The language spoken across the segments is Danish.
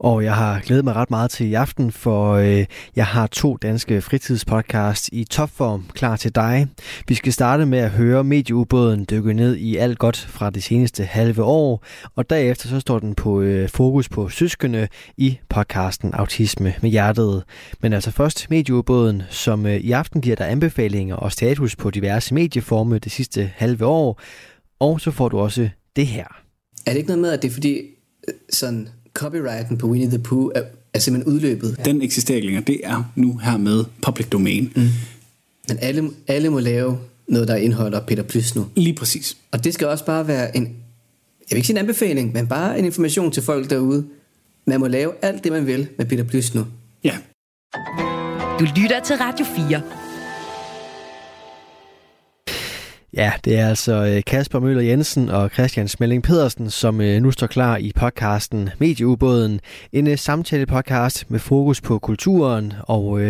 Og jeg har glædet mig ret meget til i aften, for øh, jeg har to danske fritidspodcasts i topform klar til dig. Vi skal starte med at høre medieubåden dykke ned i alt godt fra det seneste halve år, og derefter så står den på øh, fokus på søskende i podcasten Autisme med hjertet. Men altså først medieubåden, som øh, i aften giver dig anbefalinger og status på diverse medieformer det sidste halve år, og så får du også det her. Er det ikke noget med, at det er fordi øh, sådan copyrighten på Winnie the Pooh er, er simpelthen udløbet? Den eksisterer ikke længere. Det er nu her med public domain. Mm. Men alle, alle må lave noget, der indeholder Peter Plys nu. Lige præcis. Og det skal også bare være en, jeg vil ikke sige en anbefaling, men bare en information til folk derude. Man må lave alt det, man vil med Peter Plys nu. Ja. Du lytter til Radio 4. Ja, det er altså øh, Kasper Møller Jensen og Christian Smelling Pedersen, som øh, nu står klar i podcasten Medieubåden. En øh, samtale-podcast med fokus på kulturen, og,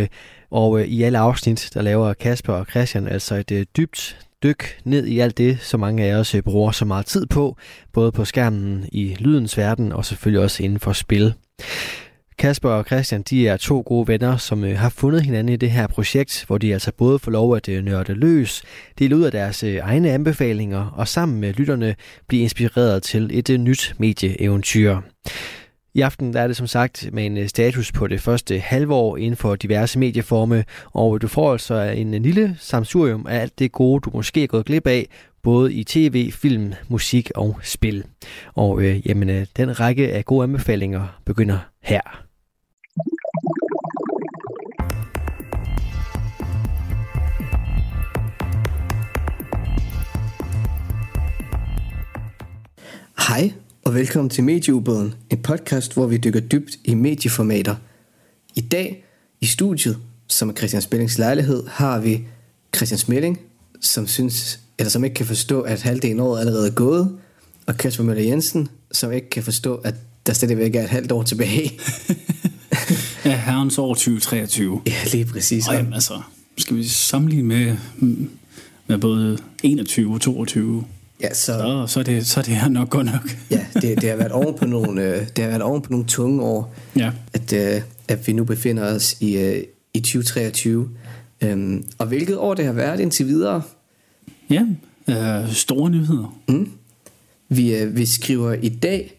og i alle afsnit, der laver Kasper og Christian altså et dybt dyk ned i alt det, som mange af os bruger så meget tid på, både på skærmen i lydens verden og selvfølgelig også inden for spil. Kasper og Christian, de er to gode venner, som øh, har fundet hinanden i det her projekt, hvor de altså både får lov at øh, nørde løs, dele ud af deres øh, egne anbefalinger, og sammen med lytterne blive inspireret til et øh, nyt medieeventyr. I aften der er det som sagt med en øh, status på det første halvår inden for diverse medieforme, og du får altså en øh, lille samsurium af alt det gode, du måske er gået glip af, både i tv, film, musik og spil. Og øh, jamen, den række af gode anbefalinger begynder her. Hej og velkommen til Medieubåden, en podcast, hvor vi dykker dybt i medieformater. I dag i studiet, som er Christian Spellings lejlighed, har vi Christian Smelling, som synes, eller som ikke kan forstå, at halvdelen år er allerede gået, og Kasper Møller Jensen, som ikke kan forstå, at der stadigvæk er et halvt år tilbage. ja, herrens år 2023. Ja, lige præcis. Og jamen, altså, skal vi sammenligne med, med både 21 og 22? Ja, så, så, så, er det, så er det her nok godt nok. ja, det, det, har været oven på nogle, øh, det har været oven på nogle tunge år, ja. at, øh, at vi nu befinder os i, øh, i 2023. Øhm, og hvilket år det har været indtil videre? Ja, øh, store nyheder. Mm. Vi, øh, vi skriver i dag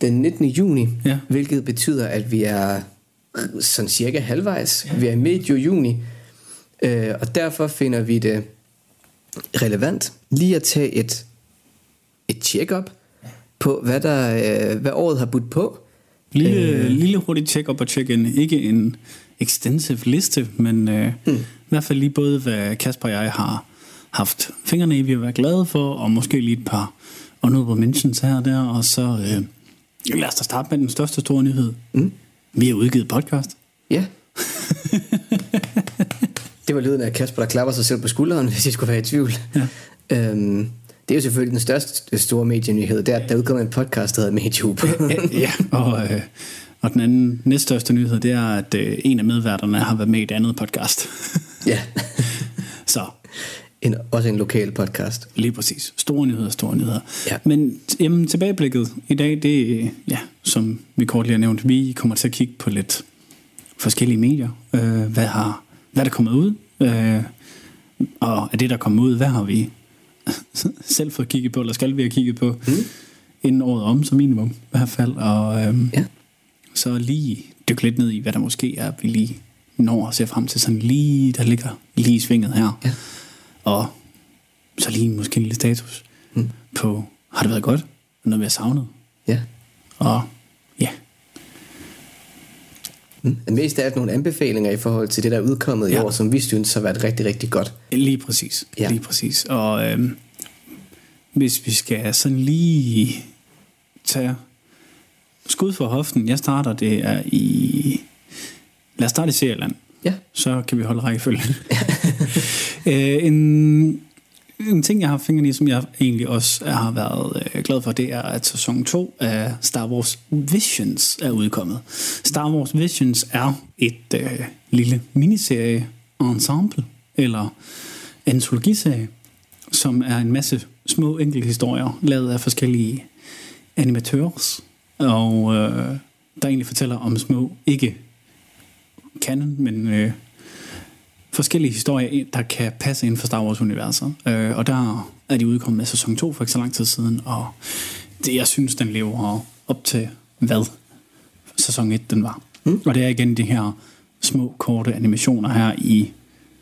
den 19. juni, ja. hvilket betyder, at vi er sådan cirka halvvejs. Ja. Vi er medio juni, øh, og derfor finder vi det relevant lige at tage et, et check-up på, hvad, der, øh, hvad året har budt på. Lille, øh. lille hurtigt check-up og check-in. Ikke en extensive liste, men øh, mm. i hvert fald lige både, hvad Kasper og jeg har haft fingrene i, vi har været glade for, og måske lige et par honorable mentions her og der, og så øh, lad os da starte med den største store nyhed. Mm. Vi har udgivet podcast. Ja. det var lyden af Kasper, der klapper sig selv på skulderen, hvis I skulle være i tvivl. Ja. Øhm, det er jo selvfølgelig den største store medienyhed, det er, at der udkommer en podcast, der hedder MedieUp. ja, ja, og, øh, og den anden næststørste nyhed, det er, at øh, en af medværterne har været med i et andet podcast. ja. Så. En, også en lokal podcast. Lige præcis. Store nyheder, store nyheder. Ja. Men jamen, tilbageblikket i dag, det er, ja, som vi kort lige har nævnt, vi kommer til at kigge på lidt forskellige medier. Øh, hvad har hvad er der kommet ud? Øh, og af det, der er kommet ud, hvad har vi selv fået kigget på, eller skal vi have kigget på, mm. inden året om, som minimum, i hvert fald. Og øhm, ja. så lige dykke lidt ned i, hvad der måske er, vi lige når at se frem til, sådan lige, der ligger lige i svinget her. Ja. Og så lige måske en lille status mm. på, har det været godt? Noget, vi har savnet? Ja. Og Mm. Mest af alt nogle anbefalinger i forhold til det, der er udkommet ja. i år, som vi synes har været rigtig, rigtig godt. Lige præcis. Ja. Lige præcis. Og øhm, hvis vi skal sådan lige tage skud for hoften, jeg starter det er i... Lad os starte i Serieland. Ja. Så kan vi holde rækkefølgen. øh, en en ting, jeg har fingrene i, som jeg egentlig også har været øh, glad for, det er, at sæson 2 af Star Wars Visions er udkommet. Star Wars Visions er et øh, lille miniserie ensemble, eller antologiserie, som er en masse små enkelte historier, lavet af forskellige animatører, og øh, der egentlig fortæller om små, ikke canon, men øh, forskellige historier, der kan passe inden for Star Wars-universet. Øh, og der er de udkommet med sæson 2 for ikke så lang tid siden, og det, jeg synes, den lever op til, hvad sæson 1 den var. Mm. Og det er igen de her små, korte animationer her i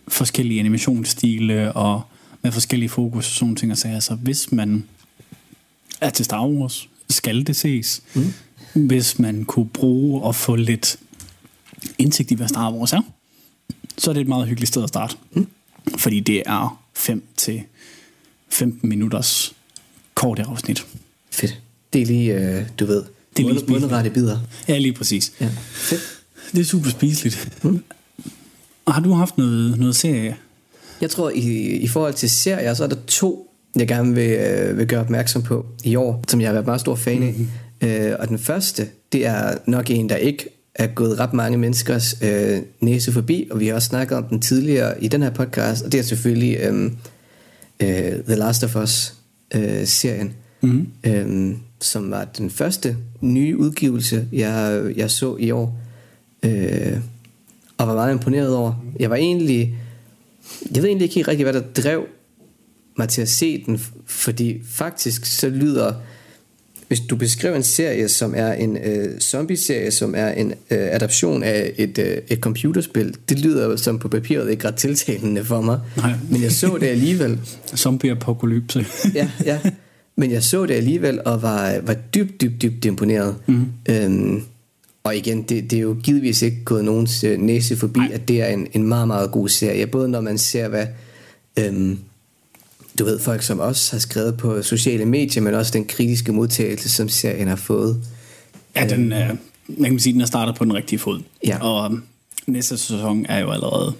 forskellige animationsstile og med forskellige fokus og sådan ting. Så altså, hvis man er til Star Wars, skal det ses. Mm. Hvis man kunne bruge og få lidt indsigt i, hvad Star Wars er, så er det et meget hyggeligt sted at starte. Mm. Fordi det er 5 til 15 minutters korte afsnit. Fedt. Det er lige, øh, du ved, det er lige mundrette bidder. Ja, lige præcis. Ja. Fedt. Det er super spiseligt. Mm. Og har du haft noget, noget serie? Jeg tror, i, i forhold til serier, så er der to, jeg gerne vil, øh, vil gøre opmærksom på i år, som jeg har været meget stor fan af. Mm-hmm. Øh, og den første, det er nok en, der ikke er gået ret mange menneskers øh, næse forbi, og vi har også snakket om den tidligere i den her podcast, og det er selvfølgelig øh, øh, The Last of Us-serien, øh, mm-hmm. øh, som var den første nye udgivelse, jeg, jeg så i år, øh, og var meget imponeret over. Jeg var egentlig, jeg ved egentlig ikke helt rigtigt, hvad der drev mig til at se den, fordi faktisk så lyder hvis du beskriver en serie, som er en øh, zombie-serie, som er en øh, adaption af et, øh, et computerspil, det lyder som på papiret ikke ret tiltalende for mig. Nej. Men jeg så det alligevel. Zombie-apokalypse. ja, ja. Men jeg så det alligevel og var, var dybt, dybt, dybt imponeret. Mm. Øhm, og igen, det, det er jo givetvis ikke gået nogens øh, næse forbi, Nej. at det er en, en meget, meget god serie. Både når man ser, hvad... Øhm, du ved, folk som os har skrevet på sociale medier, men også den kritiske modtagelse, som serien har fået. Ja, den, øh, man kan sige, den er startet på den rigtige fod. Ja. Og um, næste sæson er jo allerede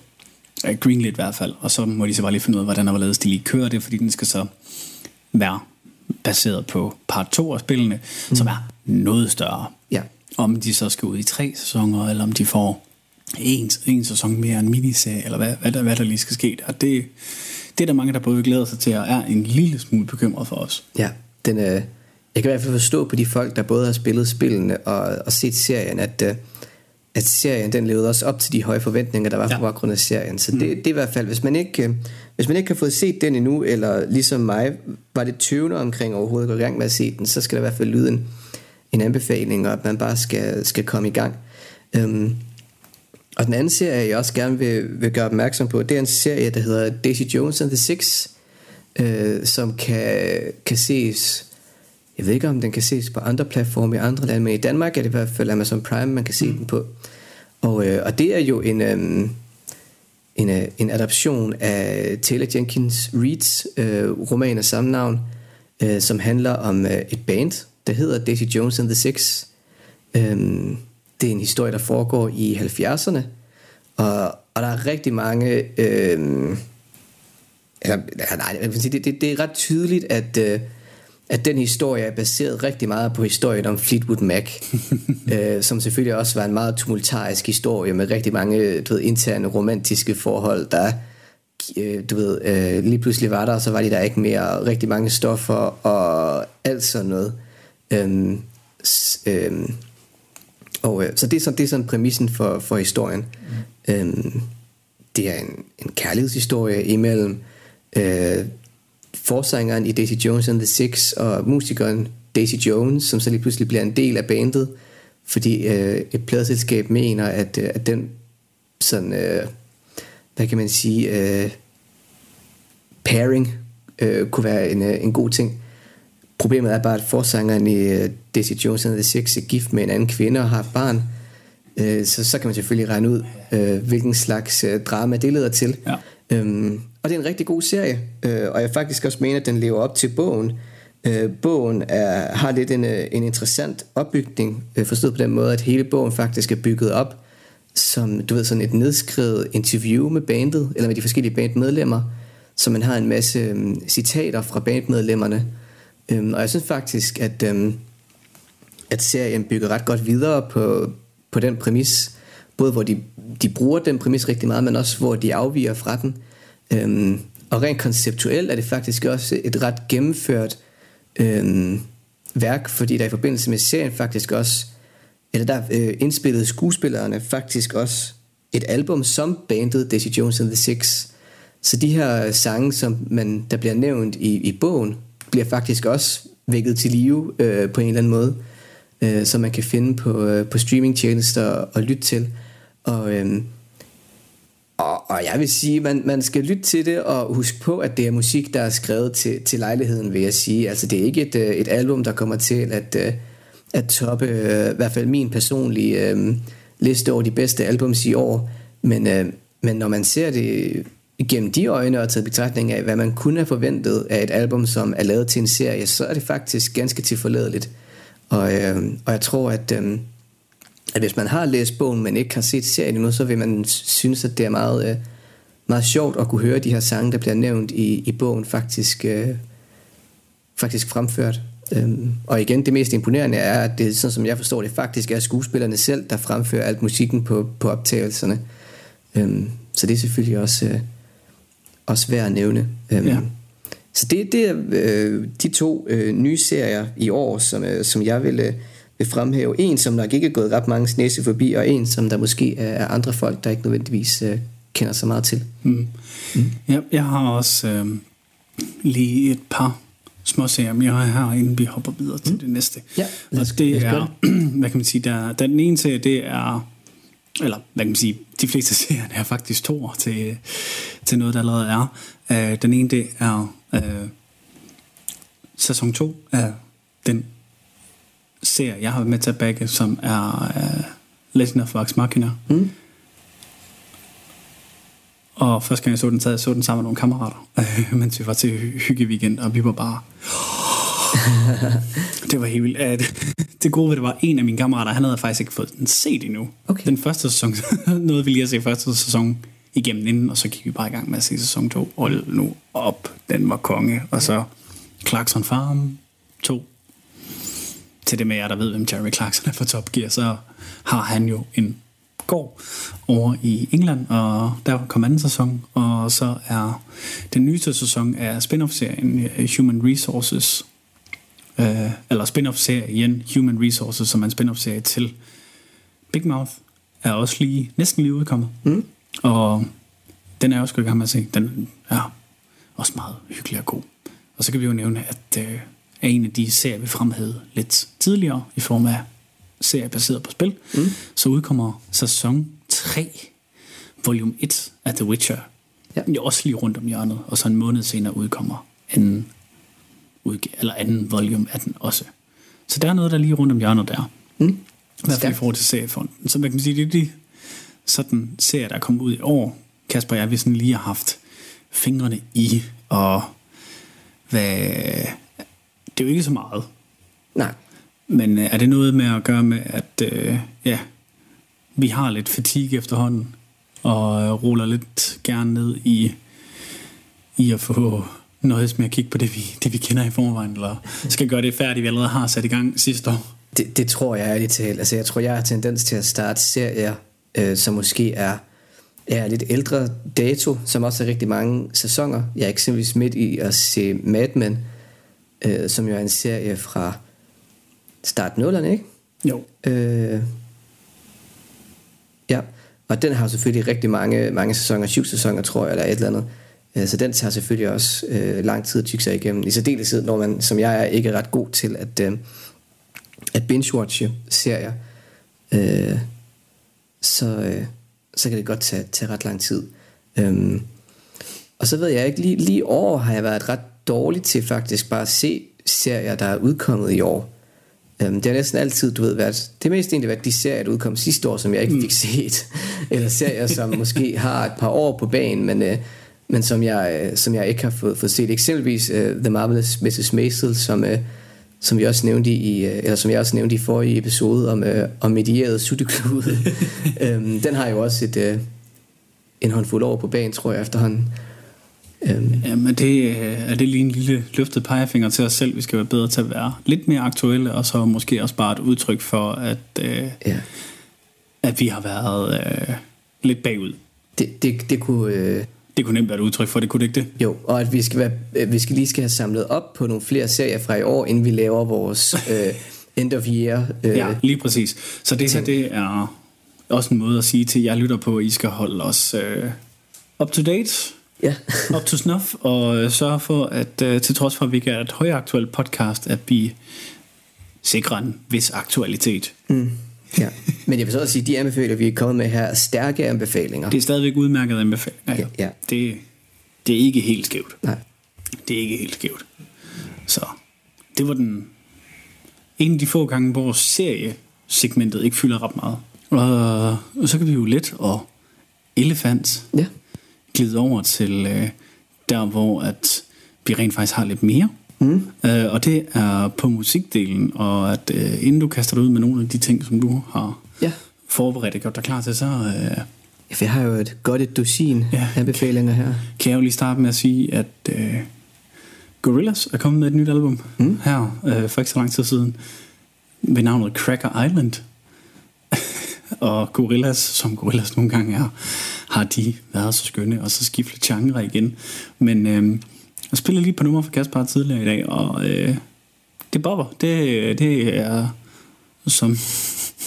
er greenlit i hvert fald, og så må de så bare lige finde ud af, hvordan var lavet de lige kører det, fordi den skal så være baseret på part 2 af spillene, mm. som er noget større. Ja. Om de så skal ud i tre sæsoner, eller om de får en, en sæson mere en miniserie, eller hvad, hvad, der, hvad der lige skal ske. Og det, det er der mange, der både glæder sig til og er en lille smule bekymret for os. Ja, den, øh, jeg kan i hvert fald forstå på de folk, der både har spillet spillene og, og set serien, at, øh, at serien den levede også op til de høje forventninger, der var ja. på baggrund af serien. Så mm. det, det er i hvert fald, hvis man ikke... Øh, hvis man ikke har fået set den endnu, eller ligesom mig, var det tøvende omkring overhovedet at gå i gang med at se den, så skal der i hvert fald lyde en, en anbefaling, og at man bare skal, skal komme i gang. Um, og den anden serie, jeg også gerne vil, vil gøre opmærksom på, det er en serie, der hedder Daisy Jones and the Six, øh, som kan, kan ses, jeg ved ikke om den kan ses på andre platforme i andre lande, men i Danmark er det i hvert fald Amazon Prime, man kan se mm. den på. Og, øh, og det er jo en, øh, en, øh, en adaption af Taylor Jenkins Reads øh, roman af samme navn, øh, som handler om øh, et band, der hedder Daisy Jones and the Six. Øh, det er en historie, der foregår i 70'erne, og, og der er rigtig mange... Øh, eller, nej, jeg vil sige, det, det, det er ret tydeligt, at, øh, at den historie er baseret rigtig meget på historien om Fleetwood Mac, øh, som selvfølgelig også var en meget tumultarisk historie med rigtig mange du ved, interne romantiske forhold, der øh, du ved, øh, lige pludselig var der, og så var de der ikke mere rigtig mange stoffer og alt sådan noget. Øh, øh, og øh, så det er sådan, det er sådan præmissen for, for historien. Mm. Øhm, det er en, en kærlighedshistorie imellem øh, forsangeren i Daisy Jones and the Six og musikeren Daisy Jones, som så lige pludselig bliver en del af bandet, fordi øh, et pladselskab mener, at, øh, at den sådan, øh, hvad kan man sige, øh, pairing øh, kunne være en, øh, en god ting. Problemet er bare, at forsangeren i uh, Daisy Jones and the Six er gift med en anden kvinde og har et barn. Uh, så, så kan man selvfølgelig regne ud, uh, hvilken slags uh, drama det leder til. Ja. Um, og det er en rigtig god serie, uh, og jeg faktisk også mener, at den lever op til bogen. Uh, bogen er, har lidt en, en interessant opbygning, uh, forstået på den måde, at hele bogen faktisk er bygget op som, du ved, sådan et nedskrevet interview med bandet, eller med de forskellige bandmedlemmer, så man har en masse øh, citater fra bandmedlemmerne. Øhm, og jeg synes faktisk, at, øhm, at serien bygger ret godt videre på, på den præmis, både hvor de, de bruger den præmis rigtig meget, men også hvor de afviger fra den. Øhm, og rent konceptuelt er det faktisk også et ret gennemført øhm, værk, fordi der i forbindelse med serien faktisk også, eller der øh, indspillede skuespillerne faktisk også et album som bandet Daisy Jones and the Six. Så de her sange, som man, der bliver nævnt i, i bogen, bliver faktisk også vækket til live øh, på en eller anden måde, øh, som man kan finde på, øh, på streamingtjenester og lytte til. Og, øh, og, og jeg vil sige, man, man skal lytte til det og huske på, at det er musik, der er skrevet til, til lejligheden, vil jeg sige. Altså det er ikke et, øh, et album, der kommer til at, øh, at toppe øh, i hvert fald min personlige øh, liste over de bedste albums i år. Men, øh, men når man ser det gennem de øjne og taget betragtning af, hvad man kunne have forventet af et album, som er lavet til en serie, så er det faktisk ganske tilforladeligt. Og, øh, og jeg tror, at, øh, at hvis man har læst bogen, men ikke har set serien endnu, så vil man synes, at det er meget, øh, meget sjovt at kunne høre de her sange, der bliver nævnt i, i bogen, faktisk, øh, faktisk fremført. Øhm, og igen, det mest imponerende er, at det sådan som jeg forstår det, faktisk er skuespillerne selv, der fremfører alt musikken på, på optagelserne. Øhm, så det er selvfølgelig også, øh, også værd at nævne. Øhm, ja. Så det, det er øh, de to øh, nye serier i år, som, øh, som jeg vil, øh, vil fremhæve. En, som nok ikke er gået ret mange snæse forbi, og en, som der måske er andre folk, der ikke nødvendigvis øh, kender så meget til. Mm. Mm. Ja, jeg har også øh, lige et par små serier mere her, inden vi hopper videre til mm. det næste. Ja, og det er, hvad kan man sige, der, der den ene serie, det er, eller hvad kan man sige, de fleste serier er faktisk to år til, til noget, der allerede er. Uh, den ene, det er uh, sæson 2 af den serie, jeg har med til at bagge, som er uh, Legend of Vox Machina. Mm. Og første gang jeg så den, så jeg så den sammen med nogle kammerater, øh, mens vi var til hygge weekend, og vi var bare... det var helt vildt. Det, det gode ved det var, en af mine kammerater, han havde faktisk ikke fået den set endnu. Okay. Den første sæson, noget vi lige at se første sæson igennem inden, og så gik vi bare i gang med at se sæson 2. Og nu op, den var konge. Og så Clarkson Farm 2. Til det med jer, der ved, hvem Jeremy Clarkson er for Top Gear, så har han jo en går over i England, og der kom anden sæson, og så er den nyeste sæson af spin-off-serien øh, Human Resources, øh, eller spin-off-serie igen, Human Resources, som er en spin-off-serie til Big Mouth, er også lige, næsten lige udkommet. Mm. Og den er jeg også gået i gang med at se. Den er også meget hyggelig og god. Og så kan vi jo nævne, at øh, er en af de serier, vi fremhævede lidt tidligere, i form af serie baseret på spil, mm. så udkommer sæson 3, volume 1 af The Witcher. Ja. Også lige rundt om hjørnet, og så en måned senere udkommer anden, udg- eller anden volume af den også. Så der er noget, der er lige rundt om hjørnet der. Mm. I hvert fald i forhold til seriefonden. Så man kan sige, det er de sådan serie, der er kommet ud i år. Kasper og jeg, vi sådan lige har haft fingrene i, og hvad, det er jo ikke så meget. Nej. Men øh, er det noget med at gøre med, at øh, ja, vi har lidt fatigue efterhånden, og øh, ruller lidt gerne ned i, i at få noget med at kigge på det vi, det, vi kender i forvejen, eller skal gøre det færdigt, vi allerede har sat i gang sidste år? Det, det tror jeg ærligt talt. Altså, jeg tror, jeg har tendens til at starte serier, øh, som måske er, er lidt ældre dato, som også er rigtig mange sæsoner. Jeg er eksempelvis midt i at se Mad Men, øh, som jo er en serie fra start nullerne, ikke? Jo. Øh, ja, og den har selvfølgelig rigtig mange, mange sæsoner, syv sæsoner, tror jeg, eller et eller andet. Øh, så den tager selvfølgelig også øh, lang tid at tykke sig igennem. I særdeleshed, når man, som jeg er, ikke er ret god til at, øh, at binge-watche serier, øh, så, øh, så kan det godt tage, tage ret lang tid. Øh, og så ved jeg ikke, lige, lige år har jeg været ret dårlig til faktisk bare at se serier, der er udkommet i år. Um, det har næsten altid, du ved, været, det er mest egentlig været de serier, der udkom sidste år, som jeg ikke fik mm. set. Eller serier, som måske har et par år på banen, men, uh, men som, jeg, uh, som jeg ikke har fået, fået set. Eksempelvis uh, The Marvelous Mrs. Maisel, som, uh, som vi også nævnte i, uh, eller som jeg også nævnte i forrige episode om, uh, om medieret sutteklude. um, den har jo også et, uh, en håndfuld år på banen, tror jeg efterhånden. Øhm, Jamen, det, øh, er det lige en lille løftet pegefinger til os selv. Vi skal være bedre til at være lidt mere aktuelle, og så måske også bare et udtryk for, at, øh, ja. at vi har været øh, lidt bagud. Det, det, det kunne... Øh, Det kunne nemt være et udtryk for, det kunne det ikke det? jo, og at vi skal, være, øh, vi skal lige skal have samlet op på nogle flere serier fra i år, inden vi laver vores øh, end of year. Øh, Ja, lige præcis. Så det her, det er også en måde at sige til jer lytter på, at I skal holde os øh, up to date, ja. up to snuff, og øh, sørge for, at øh, til trods for, at vi ikke er et højaktuelt podcast, at vi sikrer en vis aktualitet. Mm. Ja. Men jeg vil så også sige, at de anbefalinger, vi er kommet med her, er stærke anbefalinger. Det er stadigvæk udmærket anbefalinger. Ja, ja. Det, det er ikke helt skævt. Nej. Det er ikke helt skævt. Så det var den en af de få gange, hvor seriesegmentet ikke fylder ret meget. Og, og så kan vi jo let og elefant Ja. glide over til øh, der, hvor at vi rent faktisk har lidt mere. Mm. Øh, og det er på musikdelen, og at øh, inden du kaster dig ud med nogle af de ting, som du har Ja. forberedt og gjort dig klar til, så øh, for jeg har jo et godt et dusin Ja. ja. anbefalinger her. kan jeg jo lige starte med at sige, at øh, Gorillaz er kommet med et nyt album mm. her øh, for ikke så lang tid siden ved navnet Cracker Island. og Gorillaz, som Gorillaz nogle gange er, har de været så skønne, og så skiftet genre igen. Men øh, jeg spillede lige på nummer for Kasper tidligere i dag, og øh, det bobber. Det, det er som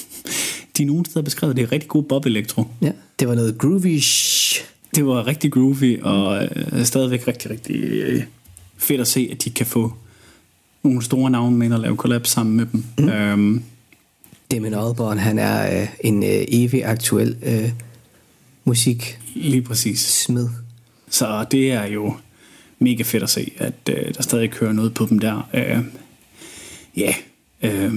de nogle steder beskrevet, det er rigtig god bob-elektro. Ja. Det var noget groovy. Det var rigtig groovy, og øh, stadigvæk rigtig, rigtig øh, fedt at se, at de kan få nogle store navne med og lave collab sammen med dem. Mm. Øhm, Damon Albarn, han er øh, en øh, evig aktuel øh, musik lige præcis. smed. Så det er jo mega fedt at se, at øh, der stadig kører noget på dem der. Øh, ja, øh,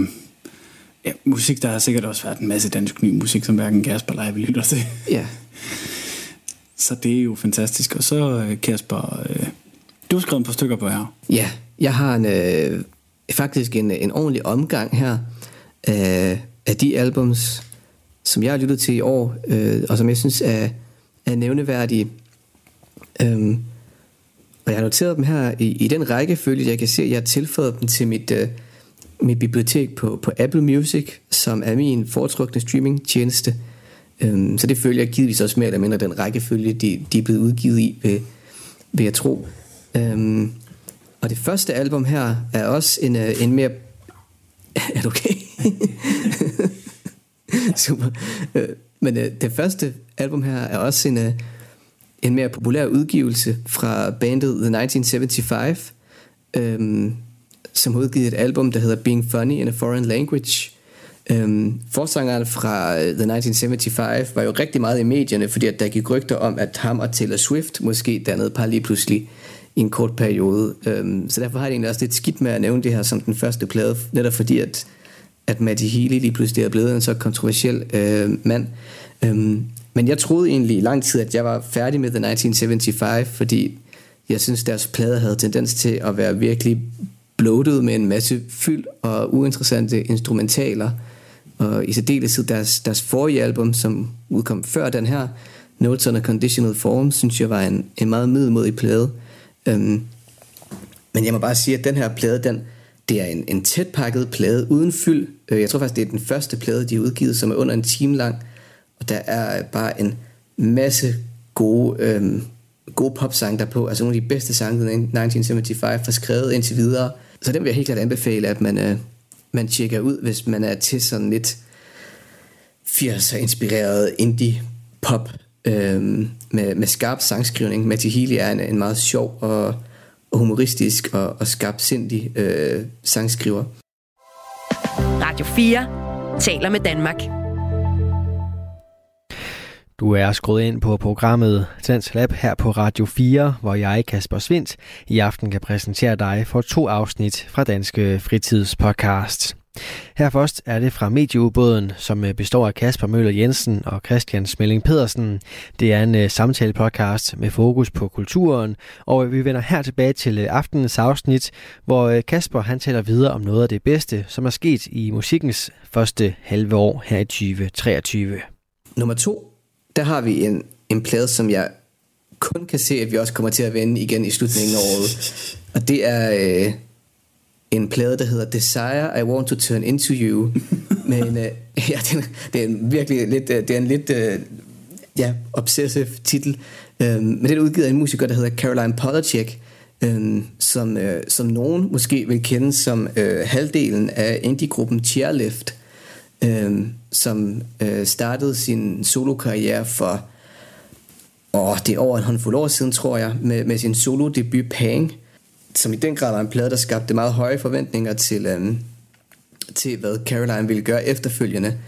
ja, musik, der har sikkert også været en masse dansk ny musik, som hverken Kasper eller jeg vil lytte til. Ja. Så det er jo fantastisk. Og så øh, Kasper, øh, du har skrevet et par stykker på her. Ja, jeg har en, øh, faktisk en, en ordentlig omgang her øh, af de albums, som jeg har lyttet til i år, øh, og som jeg synes er, er nævneværdige. Øhm, og jeg har noteret dem her i, i den rækkefølge, jeg kan se, at jeg har tilføjet dem til mit, øh, mit bibliotek på, på Apple Music, som er min foretrukne streamingtjeneste. Øhm, så det følger jeg givetvis også mere eller mindre den rækkefølge, de, de er blevet udgivet i, vil, vil jeg tro. Øhm, og det første album her er også en, øh, en mere... Er du okay? Super. Øh, Men øh, det første album her er også en, øh, en mere populær udgivelse fra bandet The 1975, øhm, som har udgivet et album, der hedder Being Funny in a Foreign Language. Øhm, forsangeren fra øh, The 1975 var jo rigtig meget i medierne, fordi at der gik rygter om, at ham og Taylor Swift måske dannede par lige pludselig i en kort periode. Øhm, så derfor har jeg egentlig også lidt skidt med at nævne det her som den første plade, netop fordi at, at Matty Healy lige pludselig er blevet en så kontroversiel øh, mand. Øhm, men jeg troede egentlig i lang tid, at jeg var færdig med The 1975, fordi jeg synes, deres plader havde tendens til at være virkelig bloated med en masse fyld og uinteressante instrumentaler. Og i særdeleshed deres, deres forrige album, som udkom før den her, Notes on a Conditional Form, synes jeg var en, en meget middelmodig plade. Øhm, men jeg må bare sige, at den her plade, den, det er en, en tætpakket plade uden fyld. Øh, jeg tror faktisk, det er den første plade, de har udgivet, som er under en time lang. Og der er bare en masse gode, øhm, gode popsange derpå. Altså nogle af de bedste sange, 1975 har skrevet indtil videre. Så den vil jeg helt klart anbefale, at man, øh, man tjekker ud, hvis man er til sådan lidt 80'er inspireret indie pop øhm, med, med skarp sangskrivning. Matti Healy er en, en meget sjov og, og humoristisk og, og skarpsindig øh, sangskriver. Radio 4 taler med Danmark. Du er skruet ind på programmet Dansk Lab her på Radio 4, hvor jeg, Kasper Svindt, i aften kan præsentere dig for to afsnit fra Danske Fritidspodcast. Her først er det fra Medieubåden, som øh, består af Kasper Møller Jensen og Christian Smelling Pedersen. Det er en øh, samtale-podcast med fokus på kulturen, og øh, vi vender her tilbage til aftenens afsnit, hvor Kasper han taler videre om noget af det bedste, som er sket i musikkens første halve år her i 2023. Nummer to, der har vi en, en plade, som jeg kun kan se, at vi også kommer til at vende igen i slutningen af året. Og det er øh, en plade, der hedder Desire I Want to Turn Into You. Men øh, ja, det, er, det er en virkelig lidt, øh, det er en lidt øh, ja, obsessive titel. Øh, men det er udgivet af en musiker, der hedder Caroline Polachek, øh, som, øh, som nogen måske vil kende som øh, halvdelen af indie-gruppen Cheerlift, øh, som øh, startede sin solokarriere for åh, det er over en håndfuld år siden, tror jeg, med, med sin solo-debut Pang, som i den grad var en plade, der skabte meget høje forventninger til, øh, til hvad Caroline ville gøre efterfølgende.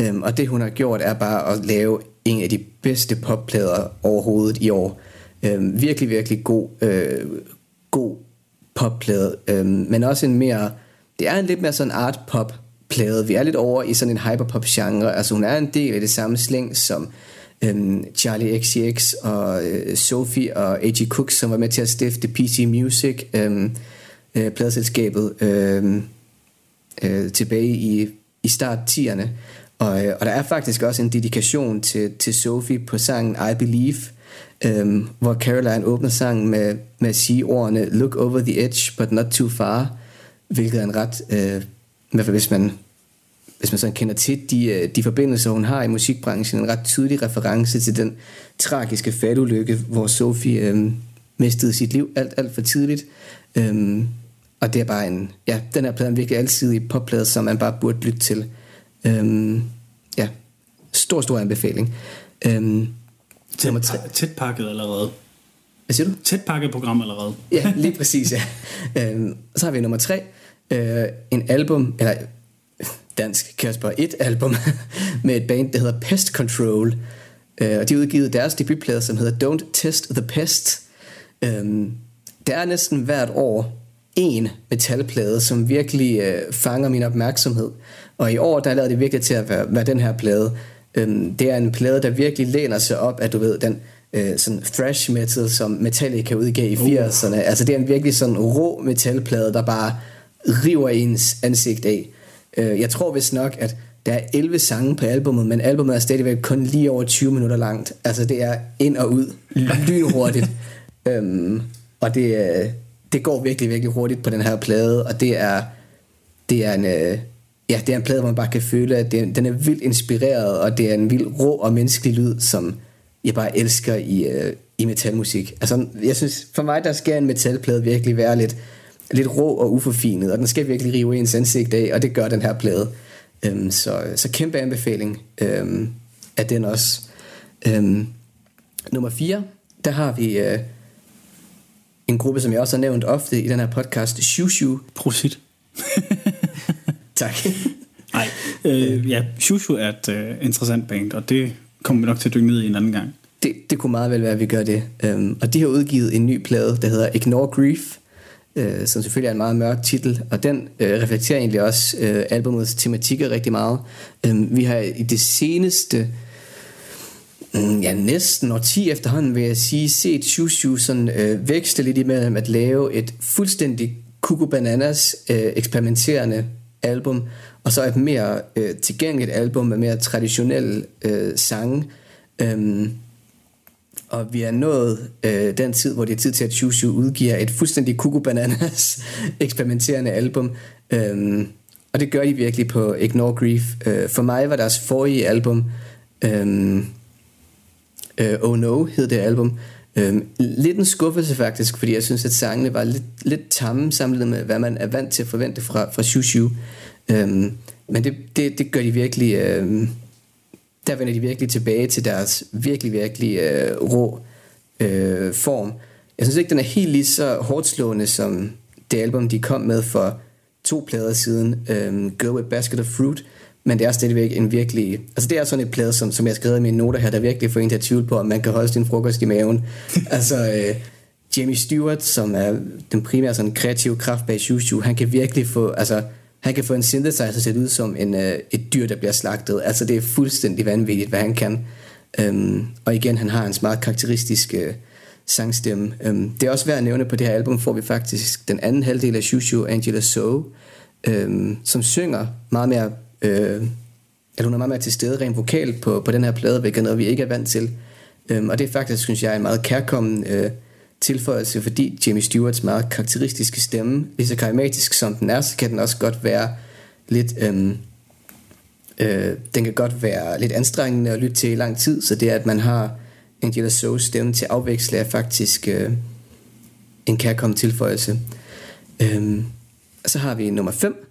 Øh, og det hun har gjort er bare at lave en af de bedste popplader overhovedet i år. Øh, virkelig, virkelig god, øh, god popplade, øh, men også en mere, det er en lidt mere sådan art pop plade. Vi er lidt over i sådan en hyperpop genre. Altså hun er en del af det samme slæng som øhm, Charlie XCX og øh, Sophie og A.G. Cook, som var med til at stifte PC Music, øhm, øh, pladselskabet, øhm, øh, tilbage i, i start 10'erne. Og, øh, og der er faktisk også en dedikation til, til Sophie på sangen I Believe, øhm, hvor Caroline åbner sangen med, med at sige ordene Look over the edge, but not too far, hvilket er en ret, øh, i hvert fald hvis man, hvis man sådan kender til de, øh, de forbindelser, hun har i musikbranchen, en ret tydelig reference til den tragiske faldulykke, hvor Sophie øh, mistede sit liv alt, alt for tidligt. Øhm, og det er bare en, ja, den her plade er en virkelig alsidig popplade, som man bare burde lytte til. Øhm, ja, stor, stor anbefaling. Øhm, tæt, tre. tæt pakket allerede. Hvad siger du? Tæt pakket program allerede. ja, lige præcis, ja. Øhm, så har vi nummer tre. Øh, en album, eller dansk Kasper, et album med et band, der hedder Pest Control. Øh, og de udgivet deres debutplade, som hedder Don't Test the Pest. Øhm, der er næsten hvert år en metalplade, som virkelig øh, fanger min opmærksomhed. Og i år, der lavede det virkelig til at være, være den her plade. Øhm, det er en plade, der virkelig læner sig op af, du ved, den øh, sådan thrash metal, som Metallica udgav i uh. 80'erne. Altså det er en virkelig sådan rå metalplade, der bare river ens ansigt af. Øh, jeg tror vist nok, at der er 11 sange på albumet, men albumet er stadigvæk kun lige over 20 minutter langt. Altså det er ind og ud, lynhurtigt. øhm, og det, det går virkelig, virkelig hurtigt på den her plade, og det er, det er en, øh, ja, det er en plade, hvor man bare kan føle, at det, den er vildt inspireret, og det er en vild rå og menneskelig lyd, som jeg bare elsker i, øh, i metalmusik. Altså, jeg synes, for mig, der skal en metalplade virkelig være lidt, lidt rå og uforfinet, og den skal virkelig rive ens ansigt af, og det gør den her plade. Øhm, så, så kæmpe anbefaling øhm, af den også. Øhm, nummer 4, der har vi øh, en gruppe, som jeg også har nævnt ofte i den her podcast, Shushu. Prosit. tak. Nej, øh, ja, Shushu er et uh, interessant band, og det kommer vi nok til at dykke ned i en anden gang. Det, det kunne meget vel være, at vi gør det. Um, og de har udgivet en ny plade, der hedder Ignore Grief, øh, som selvfølgelig er en meget mørk titel, og den øh, reflekterer egentlig også øh, albumets tematikker rigtig meget. Øh, vi har i det seneste øh, ja, næsten 10 efterhånden, vil jeg sige, set Shushu sådan øh, vækste lidt imellem at lave et fuldstændig Kuku Bananas øh, eksperimenterende album, og så et mere øh, tilgængeligt album med mere traditionelle øh, sange. Øh, og vi er nået øh, den tid, hvor det er tid til, at Shushu udgiver et fuldstændig Kuku Bananas eksperimenterende album. Øhm, og det gør de virkelig på Ignore Grief. Øh, for mig var deres forrige album... Øhm, øh, oh No hed det album. Um, lidt en skuffelse faktisk, fordi jeg synes, at sangene var lidt, lidt tamme sammenlignet med, hvad man er vant til at forvente fra, fra Shushu. Um, men det, det, det gør de virkelig... Øh, der vender de virkelig tilbage til deres virkelig, virkelig uh, rå uh, form. Jeg synes ikke, den er helt lige så hårdt slående som det album, de kom med for to plader siden, um, Girl with Basket of Fruit, men det er stadigvæk en virkelig... Altså det er sådan et plade, som, som jeg har skrevet i mine noter her, der virkelig får en til at tvivle på, om man kan holde sin frokost i maven. altså øh, Jamie Stewart, som er den primære sådan, kreative kraft bag Shushu, han kan virkelig få... Altså, han kan få en synthesizer til at ud som en, øh, et dyr, der bliver slagtet. Altså det er fuldstændig vanvittigt, hvad han kan. Øhm, og igen, han har en meget karakteristisk øh, sangstemme. Øhm, det er også værd at nævne, på det her album får vi faktisk den anden halvdel af Shushu, Angela So, øhm, som synger meget mere øh, at hun er meget mere til stede rent vokalt på, på den her plade, hvilket er noget, vi ikke er vant til. Øhm, og det er faktisk, synes jeg, en meget kærkommen øh, tilføjelse, fordi Jamie Stewarts meget karakteristiske stemme, lige så karismatisk som den er, så kan den også godt være lidt... Øhm, øh, den kan godt være lidt anstrengende at lytte til i lang tid, så det er, at man har Angela So's stemme til at afveksle, er faktisk øh, en kærkommen tilføjelse. Øhm, og så har vi nummer 5,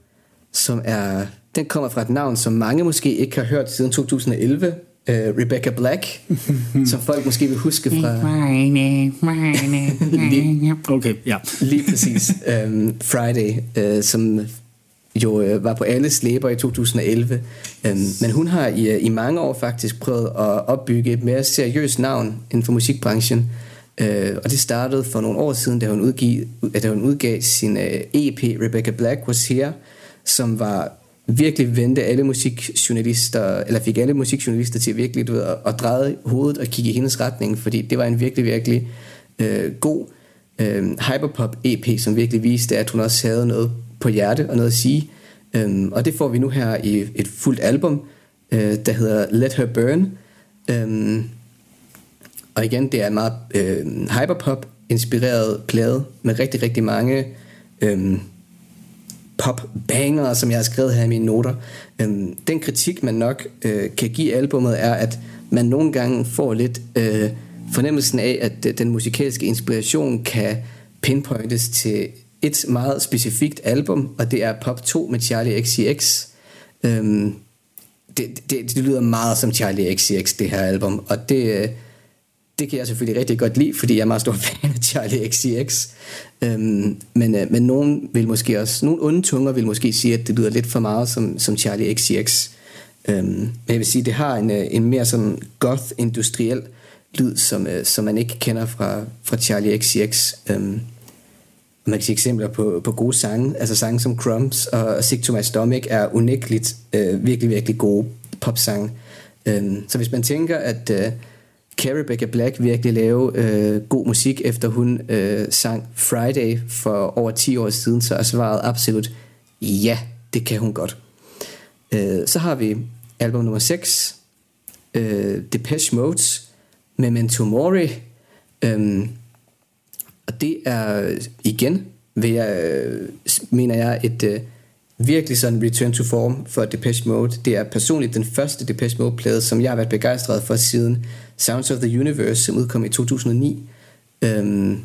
som er, den kommer fra et navn, som mange måske ikke har hørt siden 2011, øh, Rebecca Black, som folk måske vil huske fra... lige, okay, ja. Lige præcis. Um, Friday, uh, som jo uh, var på alle slæber i 2011. Um, men hun har i, uh, i mange år faktisk prøvet at opbygge et mere seriøst navn inden for musikbranchen. Uh, og det startede for nogle år siden, da hun, udgiv, da hun udgav sin uh, EP Rebecca Black Was Here, som var virkelig vendte alle musikjournalister, eller fik alle musikjournalister til virkelig du ved, at, at dreje hovedet og kigge i hendes retning, fordi det var en virkelig, virkelig øh, god øh, hyperpop EP, som virkelig viste, at hun også havde noget på hjerte og noget at sige. Um, og det får vi nu her i et fuldt album, øh, der hedder Let Her Burn. Um, og igen, det er en meget øh, hyperpop inspireret plade med rigtig, rigtig mange øh, pop banger, som jeg har skrevet her i mine noter. Øhm, den kritik, man nok øh, kan give albummet, er, at man nogle gange får lidt øh, fornemmelsen af, at øh, den musikalske inspiration kan pinpointes til et meget specifikt album, og det er Pop 2 med Charlie XCX. Øhm, det, det, det lyder meget som Charlie XCX, det her album, og det... Øh, det kan jeg selvfølgelig rigtig godt lide, fordi jeg er meget stor fan af Charlie XCX. Øhm, men, øh, men nogen vil måske også, nogle onde tunger vil måske sige, at det lyder lidt for meget som, som Charlie XCX. Øhm, men jeg vil sige, det har en, øh, en mere sådan goth-industriel lyd, som, øh, som man ikke kender fra, fra Charlie XCX. Øhm, man kan sige eksempler på, på gode sange, altså sange som Crumbs og Sick to My Stomach er unægteligt øh, virkelig, virkelig gode popsange. Øhm, så hvis man tænker, at øh, kan Rebecca Black virkelig lave øh, god musik, efter hun øh, sang Friday for over 10 år siden, så er svaret absolut ja, det kan hun godt. Øh, så har vi album nummer 6, øh, Depeche Modes, Memento Mori, øh, og det er igen, vil jeg, øh, mener jeg, et øh, virkelig sådan return to form for Depeche Mode. Det er personligt den første Depeche Mode-plade, som jeg har været begejstret for siden Sounds of the Universe, som udkom i 2009. Øhm,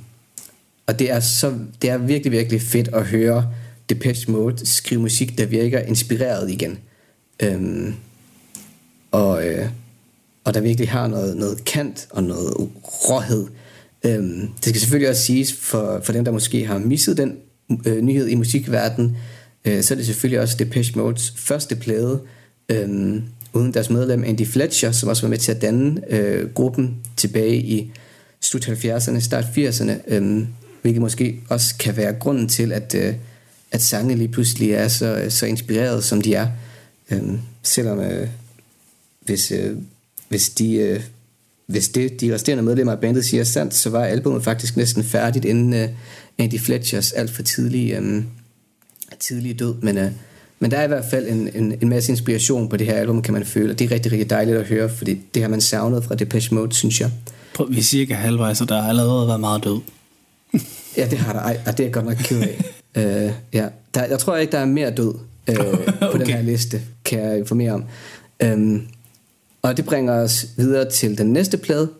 og det er, så, det er virkelig, virkelig fedt at høre Depeche Mode skrive musik, der virker inspireret igen. Øhm, og, øh, og der virkelig har noget, noget kant og noget råhed. Øhm, det skal selvfølgelig også siges for, for dem, der måske har misset den øh, nyhed i musikverdenen, øh, så er det selvfølgelig også Depeche Modes første plade, øh, uden deres medlem Andy Fletcher, som også var med til at danne øh, gruppen tilbage i slut 70'erne, start 80'erne, øh, hvilket måske også kan være grunden til, at, øh, at sange lige pludselig er så, øh, så inspireret, som de er. Øh, selvom øh, hvis, øh, hvis de... Øh, hvis det, de resterende medlemmer af bandet siger sandt, så var albumet faktisk næsten færdigt inden uh, Andy Fletchers alt for tidlige, um, tidlige død. Men, uh, men der er i hvert fald en, en, en masse inspiration på det her album, kan man føle, og det er rigtig, rigtig dejligt at høre, fordi det har man savnet fra Depeche Mode, synes jeg. Prøv, vi er cirka halvvejs, og der har allerede været meget død. ja, det har der. Ej, og det er godt nok ked af. uh, ja. der, jeg tror ikke, der er mere død uh, okay. på den her liste, kan jeg informere om. Um, og det bringer os videre til den næste plade,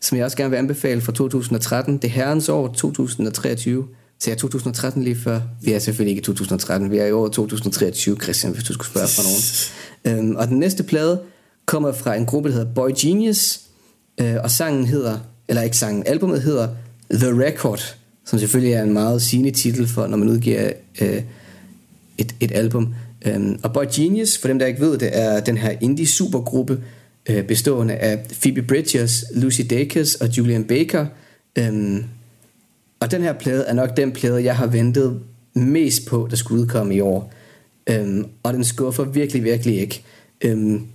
som jeg også gerne vil anbefale fra 2013. Det herrens år 2023. Så jeg 2013 lige før. Vi er selvfølgelig ikke 2013, vi er i år 2023, Christian, hvis du skulle spørge fra nogen. øhm, og den næste plade kommer fra en gruppe, der hedder Boy Genius, øh, og sangen hedder, eller ikke sangen, albumet hedder The Record, som selvfølgelig er en meget sigende titel for, når man udgiver øh, et, et album. Øhm, og Boy Genius, for dem der ikke ved det, er den her indie supergruppe, øh, bestående af Phoebe Bridgers, Lucy Dacus og Julian Baker, øhm, og den her plade er nok den plade, jeg har ventet mest på, der skulle udkomme i år. Øhm, og den skuffer virkelig, virkelig ikke. Øhm,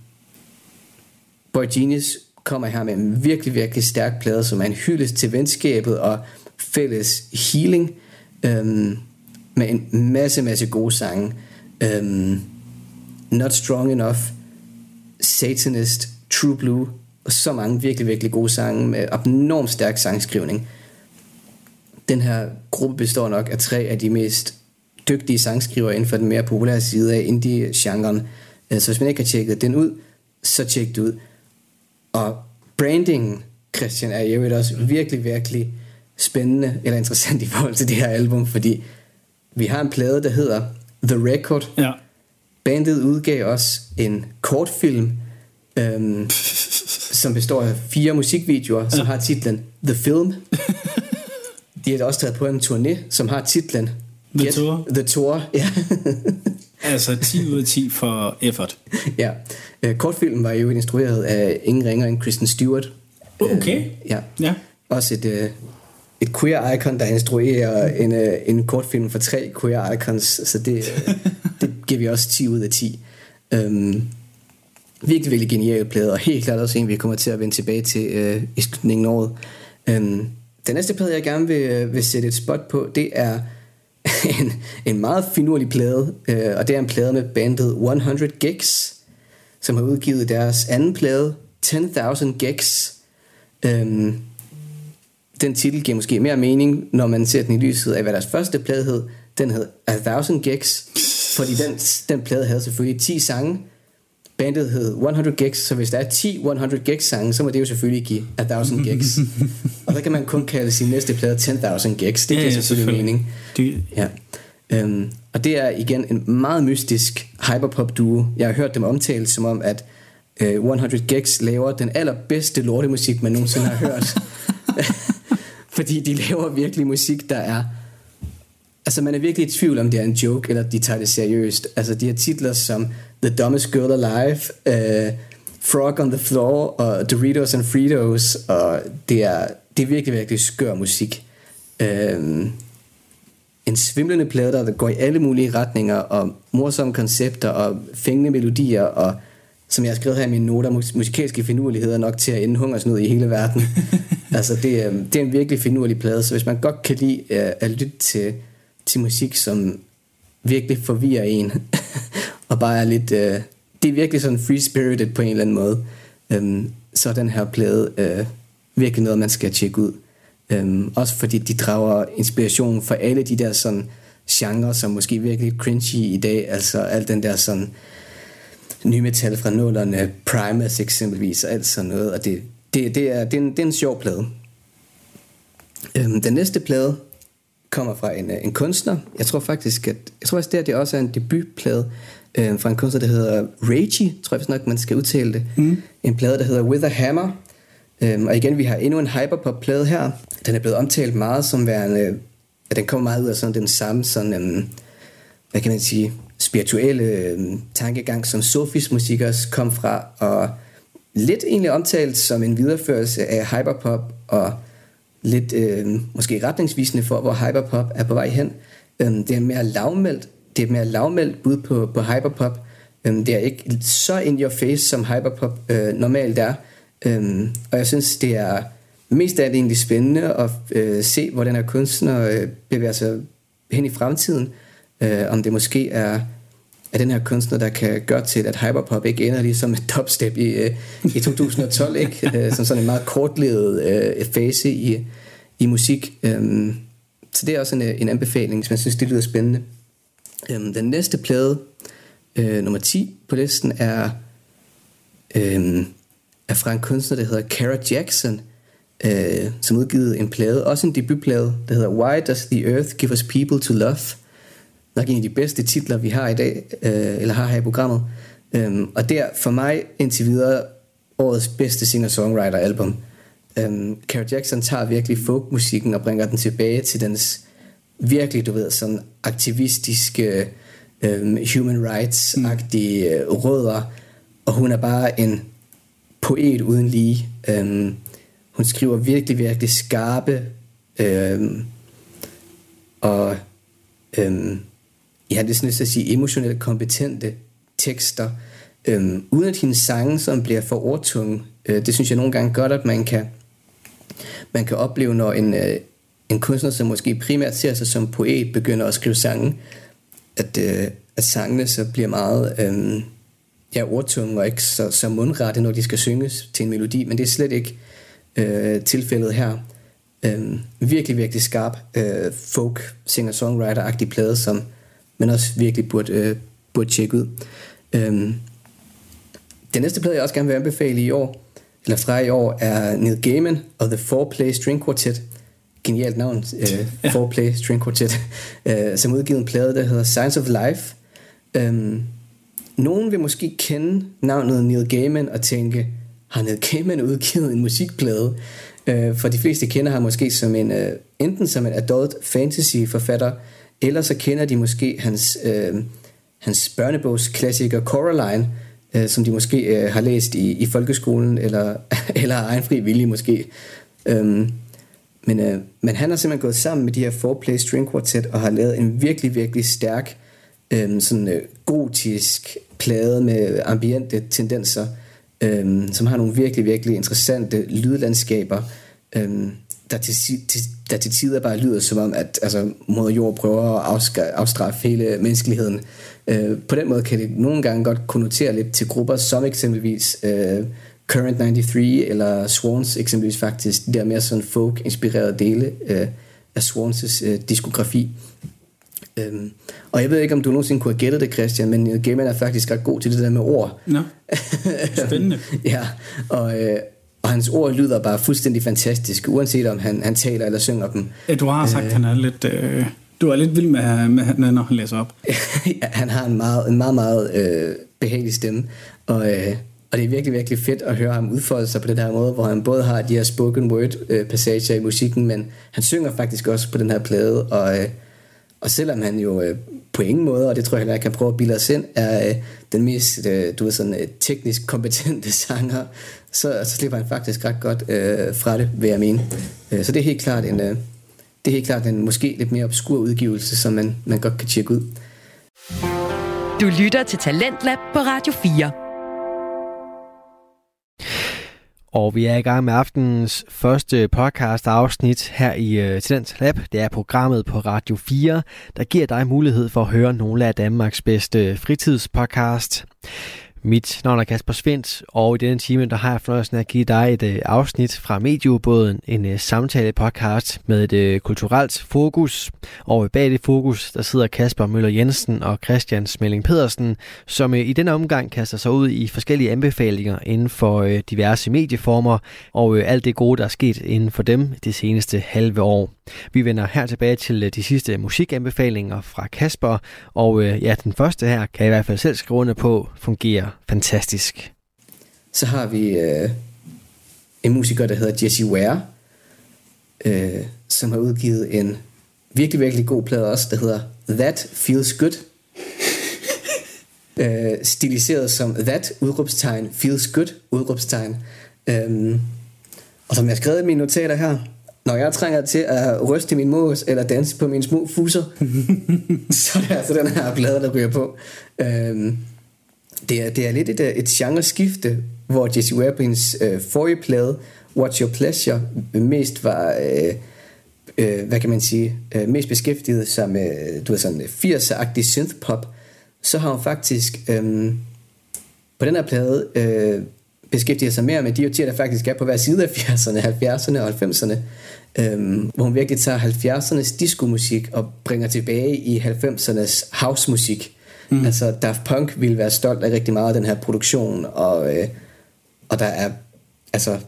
Boy Genius kommer her med en virkelig, virkelig stærk plade, som er en hyldest til venskabet og fælles healing. Øhm, med en masse, masse gode sange. Øhm, Not Strong Enough, Satanist, True Blue, og så mange virkelig, virkelig gode sange med enormt stærk sangskrivning. Den her gruppe består nok af tre af de mest dygtige sangskrivere inden for den mere populære side af indie-genren. Øh, så hvis man ikke har tjekket den ud, så tjek det ud. Og brandingen, Christian, er jo også virkelig, virkelig spændende eller interessant i forhold til det her album, fordi vi har en plade, der hedder The Record. Ja. Bandet udgav også en kortfilm, øhm, som består af fire musikvideoer, som har titlen The Film. De har også taget på en turné, som har titlen The Get Tour. The Tour, ja. Altså 10 ud af 10 for effort. ja. Øh, kortfilmen var jo instrueret af ingen ringer end Kristen Stewart. Okay. Øh, ja. Ja. Også et, øh, et queer icon, der instruerer en, en kortfilm for tre queer icons, så det, det giver vi også 10 ud af 10. Øhm, virkelig, virkelig genial plade, og helt klart også en, vi kommer til at vende tilbage til øh, i slutningen af året. Øhm, den næste plade, jeg gerne vil, vil sætte et spot på, det er en, en meget finurlig plade, øh, og det er en plade med bandet 100 Gigs, som har udgivet deres anden plade, 10.000 Gigs. Øhm, den titel giver måske mere mening, når man ser den i lyset af, hvad deres første plade hed. Den hed A Thousand Gigs, fordi den, den plade havde selvfølgelig 10 sange. Bandet hed 100 Gigs, så hvis der er 10 100 Gigs sange, så må det jo selvfølgelig give A Thousand Gigs. og så kan man kun kalde sin næste plade 10.000 Gigs. Det Ja, giver ja, selvfølgelig selvfølgelig. mening. Det, Ja. Øhm, og det er igen en meget mystisk hyperpop duo. Jeg har hørt dem omtalt som om, at øh, 100 Gigs laver den allerbedste lortemusik, man nogensinde har hørt. Fordi de laver virkelig musik, der er... Altså man er virkelig i tvivl om det er en joke, eller de tager det seriøst. Altså de har titler som The Dumbest Girl Alive, øh, Frog on the Floor, og Doritos and Fritos, og det er, det er virkelig, virkelig skør musik. Øhm, en svimlende plade, der går i alle mulige retninger, og morsomme koncepter, og fængende melodier, og som jeg har skrevet her i mine noter, mus- musikalske finurligheder nok til at ende hungersnød i hele verden. altså, det, er, det er en virkelig finurlig plade, så hvis man godt kan lide uh, at lytte til, til musik, som virkelig forvirrer en, og bare er lidt... øh, det er virkelig sådan free-spirited på en eller anden måde, øhm, så er den her plade øh, virkelig noget, man skal tjekke ud. Øhm, også fordi de drager inspiration fra alle de der sådan genre, som måske er virkelig cringy i dag, altså al den der sådan nye metal fra nullerne, Primus eksempelvis, og alt sådan noget, og det, det, det, er, det, er, en, det er en sjov plade. Øhm, den næste plade kommer fra en, øh, en kunstner. Jeg tror faktisk, at jeg tror faktisk, det, her, det også er en debutplade øh, fra en kunstner, der hedder Ragey, tror jeg nok, man skal udtale det. Mm. En plade, der hedder With a Hammer. Øhm, og igen, vi har endnu en hyperpop-plade her. Den er blevet omtalt meget som værende, at den kommer meget ud af sådan den samme sådan, øhm, hvad kan man sige, spirituelle øhm, tankegang, som Sofis musik også kom fra, og lidt egentlig omtalt som en videreførelse af hyperpop, og lidt øh, måske retningsvisende for, hvor hyperpop er på vej hen. Øh, det er mere lavmældt, det er mere lavmældt bud på, på hyperpop. Øh, det er ikke så in your face, som hyperpop øh, normalt er. Øh, og jeg synes, det er mest af det egentlig spændende at øh, se, hvordan her kunstner øh, bevæger sig hen i fremtiden. Øh, om det måske er, er den her kunstner, der kan gøre til, at hyperpop ikke ender ligesom et topstep i, øh, i 2012, ikke? Øh, som sådan en meget kortlevet øh, fase i, i musik. Øh, så det er også en, øh, en anbefaling, hvis man synes, det lyder spændende. Øh, den næste plade, øh, nummer 10 på listen, er, øh, er fra en kunstner, der hedder Kara Jackson, øh, som udgivet en plade, også en debutplade, der hedder Why Does the Earth Give Us People to Love? Nok en af de bedste titler, vi har i dag, øh, eller har her i programmet. Øhm, og det er for mig indtil videre årets bedste singer-songwriter-album. Øhm, Kara Jackson tager virkelig folkmusikken og bringer den tilbage til dens virkelig, du ved, sådan aktivistiske, øhm, human rights-agtige øh, rødder. Og hun er bare en poet uden lige. Øhm, hun skriver virkelig, virkelig skarpe øhm, og øhm, ja, det er sådan at sige emotionelt kompetente tekster, øhm, uden at hendes sange som bliver for ordtunge. Øh, det synes jeg nogle gange godt, at man kan, man kan opleve, når en, øh, en kunstner, som måske primært ser sig som poet, begynder at skrive sange, at, øh, at sangene så bliver meget, øh, ja, ordtunge og ikke så, så mundrette, når de skal synges til en melodi, men det er slet ikke øh, tilfældet her. Øh, virkelig, virkelig skarp øh, folk singer-songwriter-agtig plade, som man også virkelig burde, øh, burde tjekke ud. Øh, den næste plade, jeg også gerne vil anbefale i år, eller fra i år, er Neil Gaiman og The Four Play String Quartet. Genialt navn, øh, ja. Four Play String Quartet, øh, som udgivet en plade, der hedder Science of Life. Øh, nogen vil måske kende navnet Neil Gaiman og tænke, har Neil Gaiman udgivet en musikplade? Øh, for de fleste kender ham måske som en, øh, enten som en adult fantasy forfatter, eller så kender de måske hans, øh, hans børnebogsklassiker Coraline, øh, som de måske øh, har læst i, i folkeskolen, eller, eller egen fri vilje måske. Øhm, men, øh, men han har simpelthen gået sammen med de her four-play string quartet, og har lavet en virkelig, virkelig stærk, øh, sådan øh, gotisk plade med ambiente tendenser, øh, som har nogle virkelig, virkelig interessante lydlandskaber, Øh, der, til, til, der til tider bare lyder som om, at altså, moder jord prøver at afstraffe hele menneskeligheden. Øh, på den måde kan det nogle gange godt konnotere lidt til grupper som eksempelvis øh, Current 93 eller Swans eksempelvis faktisk, de der mere sådan folk-inspirerede dele øh, af Swans' øh, diskografi. Øhm, og jeg ved ikke, om du nogensinde kunne have gættet det, Christian, men Neil Gaiman er faktisk ret god til det der med ord. Nå, spændende. ja, og, øh, og hans ord lyder bare fuldstændig fantastisk, uanset om han, han taler eller synger dem. Ja, du har sagt, øh, han er lidt... Øh, du er lidt vild med, med, når han læser op. ja, han har en meget, en meget, meget øh, behagelig stemme, og... Øh, og det er virkelig, virkelig fedt at høre ham udfolde sig på den her måde, hvor han både har de her spoken word øh, passager i musikken, men han synger faktisk også på den her plade, og, øh, og selvom han jo øh, på ingen måde, og det tror jeg heller jeg kan prøve at bilde os ind, er øh, den mest øh, du ved, sådan, øh, teknisk kompetente sanger, så, så slipper han faktisk ret godt øh, fra det, vil jeg mene. Øh, så det er helt klart en, øh, det er helt klart en måske lidt mere obskur udgivelse, som man, man godt kan tjekke ud. Du lytter til Talentlab på Radio 4. Og vi er i gang med aftenens første podcast afsnit her i øh, Tendens Lab. Det er programmet på Radio 4, der giver dig mulighed for at høre nogle af Danmarks bedste fritidspodcast. Mit navn er Kasper Svendt, og i denne time der har jeg fornøjelsen at give dig et øh, afsnit fra Medieubåden, en øh, samtale-podcast med et øh, kulturelt fokus. Og bag det fokus, der sidder Kasper Møller Jensen og Christian Smelling Pedersen, som i denne omgang kaster sig ud i forskellige anbefalinger inden for diverse medieformer, og alt det gode, der er sket inden for dem det seneste halve år. Vi vender her tilbage til de sidste musikanbefalinger fra Kasper, og ja, den første her kan jeg i hvert fald selv skrive under på, fungerer fantastisk. Så har vi øh, en musiker, der hedder Jesse Ware, øh, som har udgivet en virkelig, virkelig god plade også, der hedder That Feels Good. øh, stiliseret som That, udråbstegn, Feels Good, udråbstegn. Øh, og som jeg har skrevet i mine notater her, når jeg trænger til at ryste min mås eller danse på mine små fuser, så er det altså den her plade, der ryger på. Øh, det er, det er lidt et, øh, et genreskifte, hvor Jesse Webbins øh, forrige plade, What's Your Pleasure, mest var, øh, øh, hvad kan man sige, øh, mest beskæftiget sig med, øh, du ved sådan 80'er-agtig synthpop, så har hun faktisk øh, på den her plade øh, beskæftiget sig mere med de årtier, der faktisk er på hver side af 80'erne, 70'erne og 90'erne, øh, hvor hun virkelig tager 70'ernes diskomusik og bringer tilbage i 90'ernes housemusik. Mm. Altså Daft Punk ville være stolt af rigtig meget af den her produktion, og, øh, og der er altså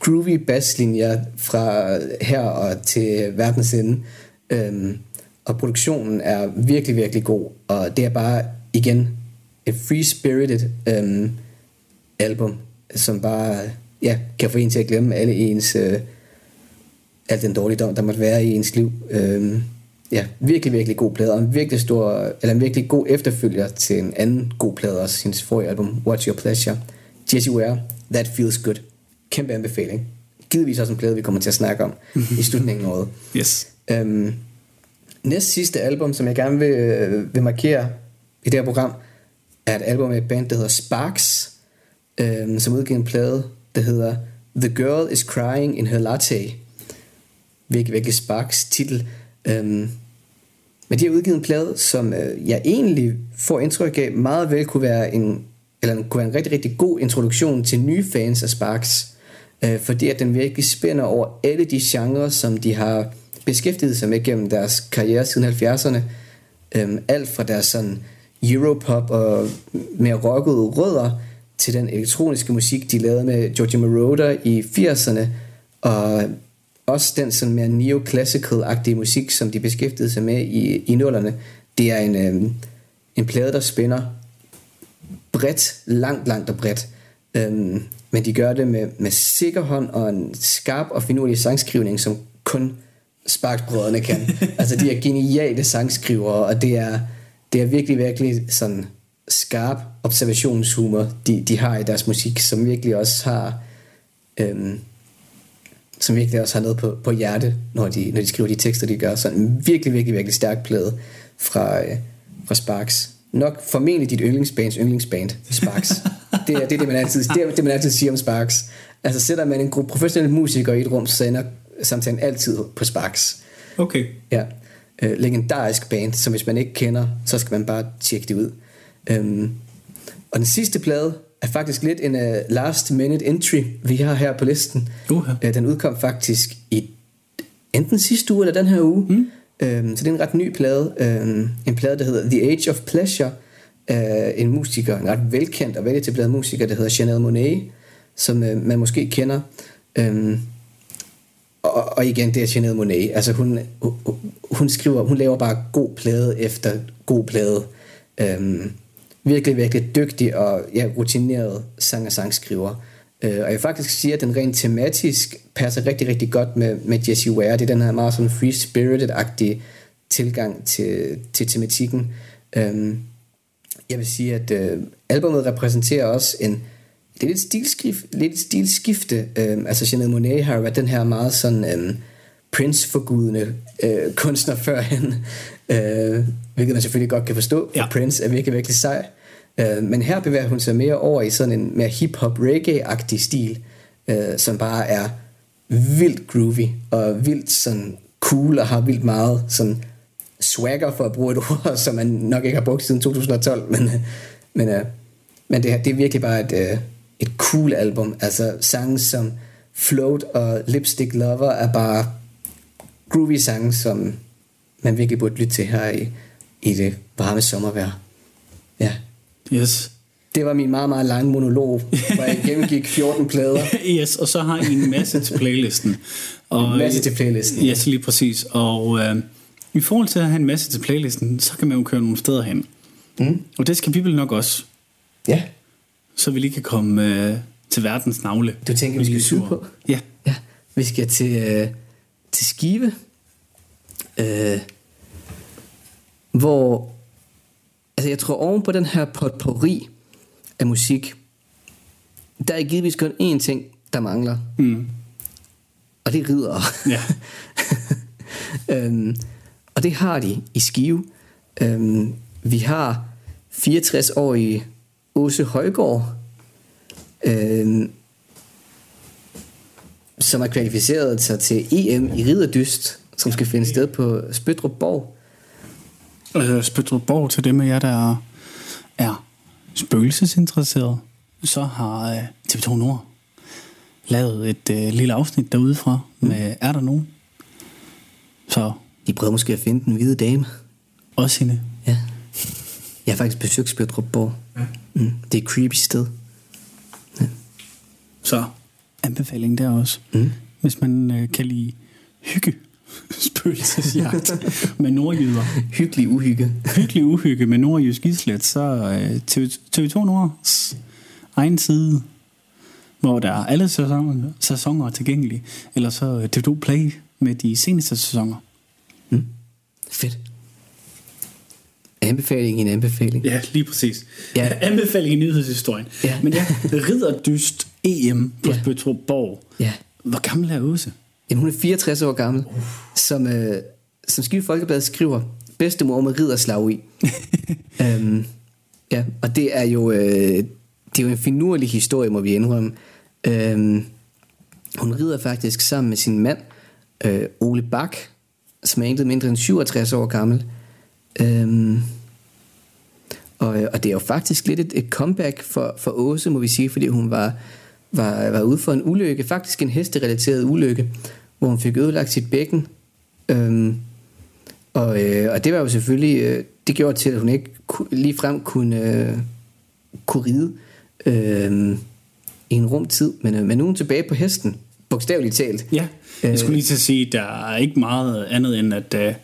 groovy basslinjer fra her og til verdens ende. Øhm, og produktionen er virkelig, virkelig god, og det er bare igen et free-spirited øhm, album, som bare ja, kan få en til at glemme alle ens øh, al den dårligdom, der måtte være i ens liv. Øhm, ja, virkelig, virkelig god plade, og en virkelig stor, eller en virkelig god efterfølger til en anden god plade, også hendes forrige album, What's Your Pleasure. Jesse Ware, That Feels Good. Kæmpe anbefaling. Givetvis også en plade, vi kommer til at snakke om i slutningen af året. Yes. Øhm, næst sidste album, som jeg gerne vil, øh, vil markere i det her program, er et album med et band, der hedder Sparks, øhm, som udgiver en plade, der hedder The Girl is Crying in Her Latte. Virkelig, virkelig Sparks titel. Øhm, men de har udgivet en plade, som øh, jeg egentlig får indtryk af meget vel kunne være en eller kunne være en rigtig, rigtig god introduktion til nye fans af Sparks, øh, fordi at den virkelig spænder over alle de genrer, som de har beskæftiget sig med gennem deres karriere siden 70'erne. Øhm, alt fra deres sådan Europop og mere rockede rødder, til den elektroniske musik, de lavede med Georgie Moroder i 80'erne, og også den sådan mere neoclassical-agtige musik, som de beskæftigede sig med i, i nullerne. Det er en, øhm, en plade, der spænder bredt, langt, langt og bredt. Øhm, men de gør det med, med sikker hånd og en skarp og finurlig sangskrivning, som kun Sparksbrødrene kan. altså de er geniale sangskrivere, og det er, det er virkelig, virkelig sådan skarp observationshumor, de, de har i deres musik, som virkelig også har øhm, som virkelig også har noget på, på hjerte, når de, når de skriver de tekster, de gør. Så en virkelig, virkelig, virkelig stærk plade fra, øh, fra Sparks. Nok formentlig dit yndlingsbands yndlingsband, Sparks. det, er, det er det, man altid, det, er, det, man altid siger om Sparks. Altså sætter man en gruppe professionelle musikere i et rum, så ender samtalen altid på Sparks. Okay. Ja. Øh, legendarisk band, som hvis man ikke kender, så skal man bare tjekke det ud. Øhm, og den sidste plade er faktisk lidt en uh, last minute entry, vi har her på listen. Uh-huh. Uh, den udkom faktisk i enten sidste uge eller den her uge. Mm. Øhm, så det er en ret ny plade. Øhm, en plade, der hedder The Age of Pleasure. af en musiker, en ret velkendt og veletableret musiker, der hedder Chanel Monet, som uh, man måske kender. Øhm, og, og igen, det er Chanel Monet. Altså hun, hun, hun skriver, hun laver bare god plade efter god plade. Øhm, virkelig, virkelig dygtig og ja, rutineret sang- og sangskriver. Øh, og jeg vil faktisk sige, at den rent tematisk passer rigtig, rigtig godt med, med Jessie Ware. Det er den her meget sådan free-spirited-agtige tilgang til, til tematikken. Øhm, jeg vil sige, at øh, albumet repræsenterer også en det er lidt, stilskift, lidt stilskifte. Øhm, altså Jeanette Monet har været den her meget sådan øhm, Prince-forgudende øh, kunstner førhen, øh, hvilket man selvfølgelig godt kan forstå, Ja. ja. Prince er virkelig, virkelig sej. Øh, men her bevæger hun sig mere over i sådan en mere hip-hop reggae-agtig stil, øh, som bare er vildt groovy og vildt sådan cool og har vildt meget sådan swagger for at bruge et ord, som man nok ikke har brugt siden 2012, men, men, øh, men det, her, det er virkelig bare et, øh, et cool album. Altså sange som Float og Lipstick Lover er bare groovy sange, som man virkelig burde lytte til her i, i det varme sommervejr. Ja. Yes. Det var min meget, meget lange monolog, hvor jeg gennemgik 14 plader. yes, og så har I en masse til playlisten. Og, En masse til playlisten. Yes, lige præcis. Og øh, i forhold til at have en masse til playlisten, så kan man jo køre nogle steder hen. Mm. Og det skal vi vel nok også, Ja, så vi lige kan komme øh, til verdens navle. du tænker, vi skal syge på? Ja. Ja, vi skal til, øh, til Skive, øh, hvor, altså jeg tror oven på den her potpourri af musik, der er givetvis kun én ting, der mangler, Mm. og det er ridere. Ja. øhm, og det har de i Skive. Øhm, vi har 64-årige Åse Højgaard, øhm, som er kvalificeret sig til EM i riderdyst, som skal finde sted på Spøtrup Borg. Øh, Spøttrup Borg til dem af jer, der er spøgelsesinteresseret, så har øh, TV2 Nord lavet et øh, lille afsnit derudefra med Er der nogen? Så De prøver måske at finde den hvide dame. også hende. Ja. Jeg har faktisk besøgt Spøtrup Borg. Mm, det er et creepy sted. Så anbefaling der også. Mm. Hvis man øh, kan lide hygge, spøgelsesjagt med nordjyder, Hyggelig uhygge. hyggelig uhygge med nordjysk islet, så øh, TV, TV2 Nords egen side, hvor der er alle sæsoner, sæsoner tilgængelige, eller så øh, TV2 Play med de seneste sæsoner. Fedt. Anbefaling i en anbefaling. Ja, lige præcis. Ja. Anbefaling i nyhedshistorien. Ja. Men ja, ridderdyst EM på ja. Spøtrup Borg. Ja. Hvor gammel er Åse? Jamen, hun er 64 år gammel, som, øh, som Skive Folkeblad skriver, bedstemor med ridderslag i. øhm, ja, og det er jo, øh, det er jo en finurlig historie, må vi indrømme. Øhm, hun rider faktisk sammen med sin mand, øh, Ole Bak, som er intet mindre end 67 år gammel. Øhm, Og, øh, og det er jo faktisk lidt et, et comeback for, for Åse, må vi sige, fordi hun var, var, var ude for en ulykke, faktisk en hesterelateret ulykke, hvor hun fik ødelagt sit bækken. Øhm, og, øh, og det var jo selvfølgelig, øh, det gjorde til, at hun ikke ku, lige frem kunne, øh, kunne ride øh, i en rum tid. Men, øh, men nu er hun tilbage på hesten, bogstaveligt talt. Ja, jeg skulle lige til at sige, at der er ikke meget andet end at, uh,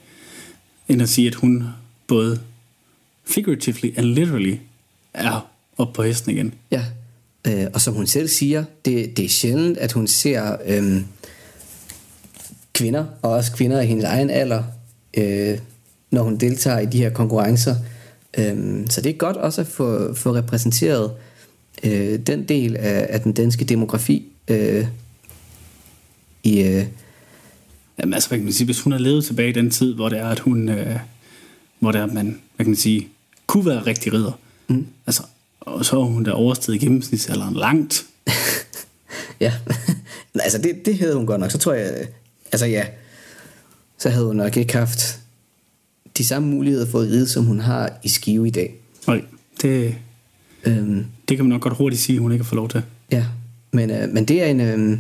end at sige, at hun både figuratively and literally er op på hesten igen. Ja, øh, og som hun selv siger, det, det er sjældent, at hun ser øh, kvinder, og også kvinder i hendes egen alder, øh, når hun deltager i de her konkurrencer. Øh, så det er godt også at få, få repræsenteret øh, den del af, af den danske demografi øh, i... Øh, Jamen altså, hvad kan man sige, hvis hun har levet tilbage i den tid, hvor det er, at hun, øh, hvor det er, at man, hvad kan man sige, kunne være rigtig ridder. Mm. Altså, og så har hun da oversteget gennemsnitsalderen langt. ja, altså det, det havde hun godt nok. Så tror jeg, altså ja, så havde hun nok ikke haft de samme muligheder for at ride, som hun har i Skive i dag. Nej, det, øhm, det kan man nok godt hurtigt sige, hun ikke har fået lov til. Ja, men, øh, men det er en, øh,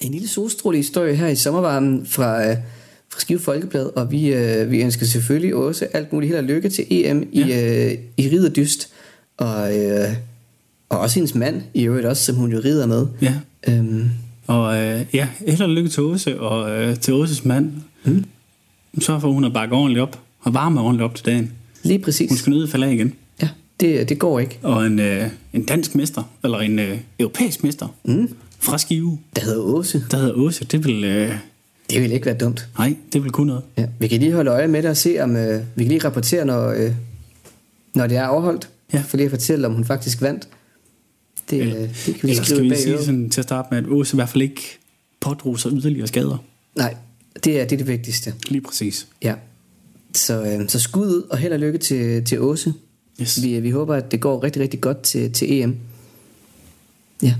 en lille solstråle historie her i sommervarmen fra, øh, fra Skive Folkeblad, og vi, øh, vi ønsker selvfølgelig også alt muligt held og lykke til EM ja. i, øh, i riderdyst, og, øh, og også hendes mand i øvrigt også, som hun jo rider med. Ja. Øhm. Og øh, ja, held og lykke til Åse, og øh, til Åses mand. Mm. Så får hun at bakke ordentligt op, og varme ordentligt op til dagen. Lige præcis. Hun skal nødt falde af igen. Ja, det, det går ikke. Og en, øh, en dansk mester, eller en øh, europæisk mester, mm. fra Skive. Der hedder Åse. Der hedder Åse, det vil... Øh, det vil ikke være dumt. Nej, det vil kunne noget. Ja, vi kan lige holde øje med det og se, om øh, vi kan lige rapportere, når, øh, når det er overholdt. Ja. For lige at fortælle, om hun faktisk vandt. Det, eller, øh, det kan vi eller skal vi sige sådan, til at starte med, at Åse i hvert fald ikke pådrog sig yderligere skader. Nej, det er det, er det vigtigste. Lige præcis. Ja. Så, øh, så skud ud og held og lykke til, til Åse. Yes. Vi, vi håber, at det går rigtig, rigtig godt til, til EM. Ja.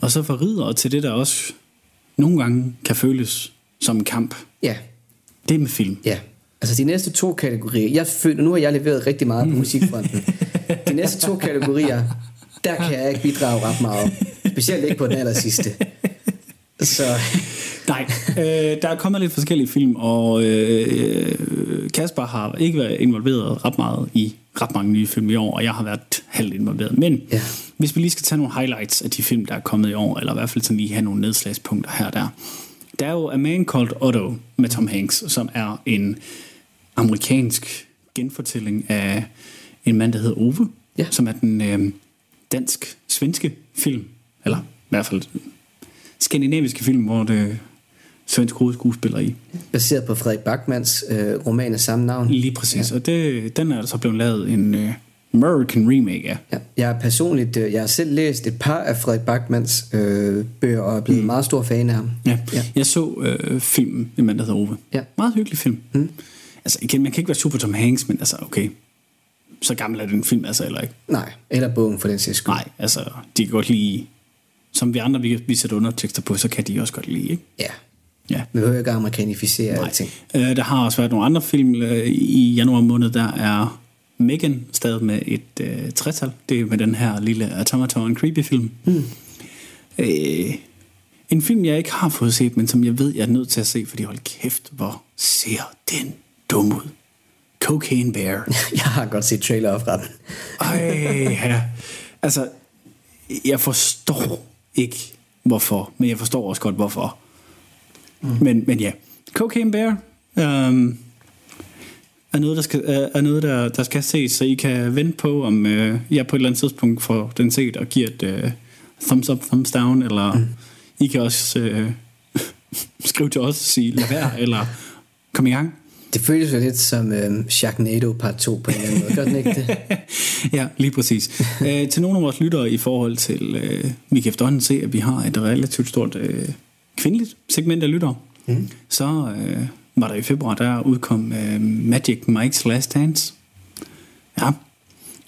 Og så for ridere til det, der også nogle gange kan føles som en kamp. Ja. Det er med film. Ja. Altså de næste to kategorier, jeg føler, nu har jeg leveret rigtig meget på musikfronten. De næste to kategorier, der kan jeg ikke bidrage ret meget. Specielt ikke på den aller sidste. Så... Nej, øh, der er kommet lidt forskellige film, og øh, Kasper har ikke været involveret ret meget i ret mange nye film i år, og jeg har været halvt involveret. Men ja. Hvis vi lige skal tage nogle highlights af de film, der er kommet i år, eller i hvert fald sådan lige have nogle nedslagspunkter her og der. Der er jo A Man Called Otto med Tom Hanks, som er en amerikansk genfortælling af en mand, der hedder Ove, ja. som er den øh, dansk-svenske film, eller i hvert fald skandinaviske film, hvor det svensk hovedskuespiller i. Baseret på Frederik Bachmanns øh, roman af samme navn. Lige præcis, ja. og det, den er så blevet lavet en øh, American remake af. Ja. Jeg har personligt, øh, jeg har selv læst et par af Frederik Bachmanns øh, bøger, og er blevet mm. meget stor fan af ham. Ja, ja. jeg så øh, filmen, en mand, der hedder Ove. Ja. Meget hyggelig film. Mm. Altså igen, man kan ikke være super Tom Hanks, men altså okay, så gammel er den film altså heller ikke. Nej, eller bogen for den sags skyld. Nej, altså de kan godt lide, som vi andre, vi, vi sætter undertekster på, så kan de også godt lide, ikke? Ja. Ja. Vi behøver ikke amerikanisere Nej. alting. Øh, der har også været nogle andre film øh, i januar måned, der er Megan stadig med et øh, tretal. Det er med den her lille Automaton Creepy film. Hmm. Øh, en film, jeg ikke har fået set, men som jeg ved, jeg er nødt til at se, fordi hold kæft, hvor ser den dum ud. Cocaine Bear. Jeg har godt set trailer fra den. Ej, ja. Altså, jeg forstår ikke, hvorfor, men jeg forstår også godt, hvorfor. Mm. Men, men ja, Cocaine Bear øhm, er noget, der skal, er noget der, der skal ses, så I kan vente på, om øh, jeg på et eller andet tidspunkt får den set og giver et øh, thumbs up, thumbs down, eller mm. I kan også øh, skrive til os og sige, lad være, eller kom i gang. Det føles jo lidt som øh, Sharknado part 2 på en eller anden måde, gør den ikke det? ja, lige præcis. Æ, til nogle af vores lyttere i forhold til, øh, vi kan efterhånden se, at vi har et relativt stort øh, kvindeligt segment af lyttere. Mm. Så øh, var der i februar, der udkom øh, Magic Mike's Last Dance. Ja.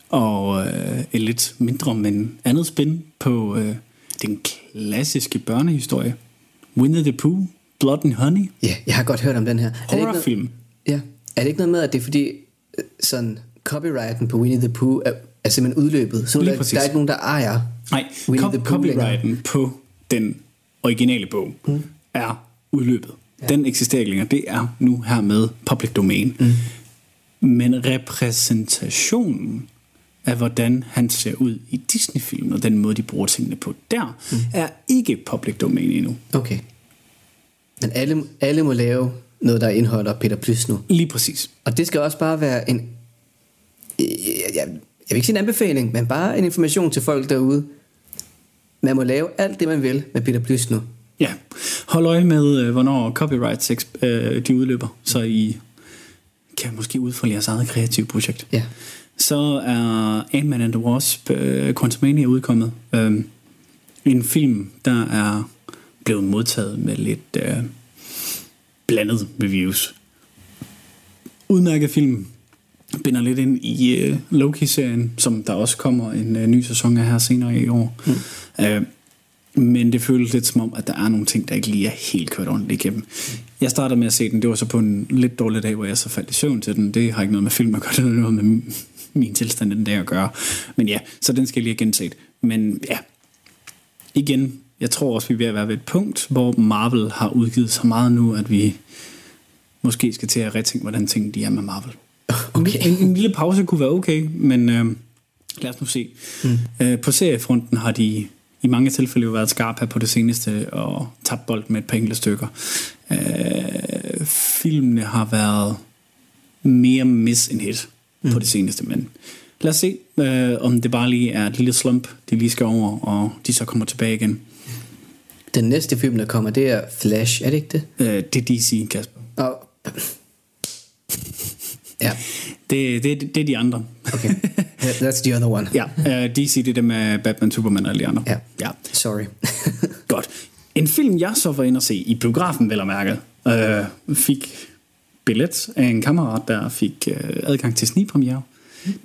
Og øh, et lidt mindre, men andet spin på øh, den klassiske børnehistorie. Winnie the Pooh, Blood and Honey. Ja, jeg har godt hørt om den her. Er det ikke noget, Horrorfilm. ja, er det ikke noget med, at det er fordi, øh, sådan, copyrighten på Winnie the Pooh er, er simpelthen udløbet? Så Lige der, præcis. der er ikke nogen, der ejer Nej, Winnie cop- the Pooh længere. copyrighten på den originale bog mm. er udløbet. Ja. Den eksisterer ikke længere. Det er nu her med public domain. Mm. Men repræsentationen af, hvordan han ser ud i Disney-film, og den måde, de bruger tingene på der, mm. er ikke public domain endnu. Okay. Men alle, alle må lave noget, der indeholder Peter Plys nu. Lige præcis. Og det skal også bare være en... Jeg, jeg, jeg vil ikke sige en anbefaling, men bare en information til folk derude. Man må lave alt det, man vil med Peter Plys nu. Ja, hold øje med, øh, hvornår copyrights øh, de udløber, så I kan måske udfolde jeres eget kreative projekt. Ja. Så er Ant-Man and the Wasp uh, Quantumania udkommet. Um, en film, der er blevet modtaget med lidt uh, blandet reviews. Udmærket film. Binder lidt ind i uh, Loki-serien, som der også kommer en uh, ny sæson af her senere i år. Mm. Uh, men det føles lidt som om, at der er nogle ting, der ikke lige er helt kørt ordentligt igennem. Jeg startede med at se den, det var så på en lidt dårlig dag, hvor jeg så faldt i søvn til den. Det har ikke noget med film at gøre, det har noget med min tilstand den dag at gøre. Men ja, så den skal jeg lige have genset. Men ja, igen, jeg tror også, vi er ved at være ved et punkt, hvor Marvel har udgivet så meget nu, at vi måske skal til at retænke, hvordan tingene de er med Marvel. Okay. En, en lille pause kunne være okay, men øh, lad os nu se. Mm. Øh, på seriefronten har de i mange tilfælde jo været skarpe her på det seneste og tabt bold med et par enkelte stykker. Øh, filmene har været mere miss end hit mm. på det seneste, men lad os se, øh, om det bare lige er et lille slump, de lige skal over, og de så kommer tilbage igen. Den næste film, der kommer, det er Flash, er det ikke det? Øh, det er DC, Kasper. Og... Ja, Det, det, det er de andre. okay. That's the other one. Ja, øh, DC det er dem med Batman, Superman og alle de andre. Ja. ja. Sorry. Godt. En film, jeg så var inde og se i biografen, vel og mærket, øh, fik billet af en kammerat, der fik øh, adgang til snigpremiere.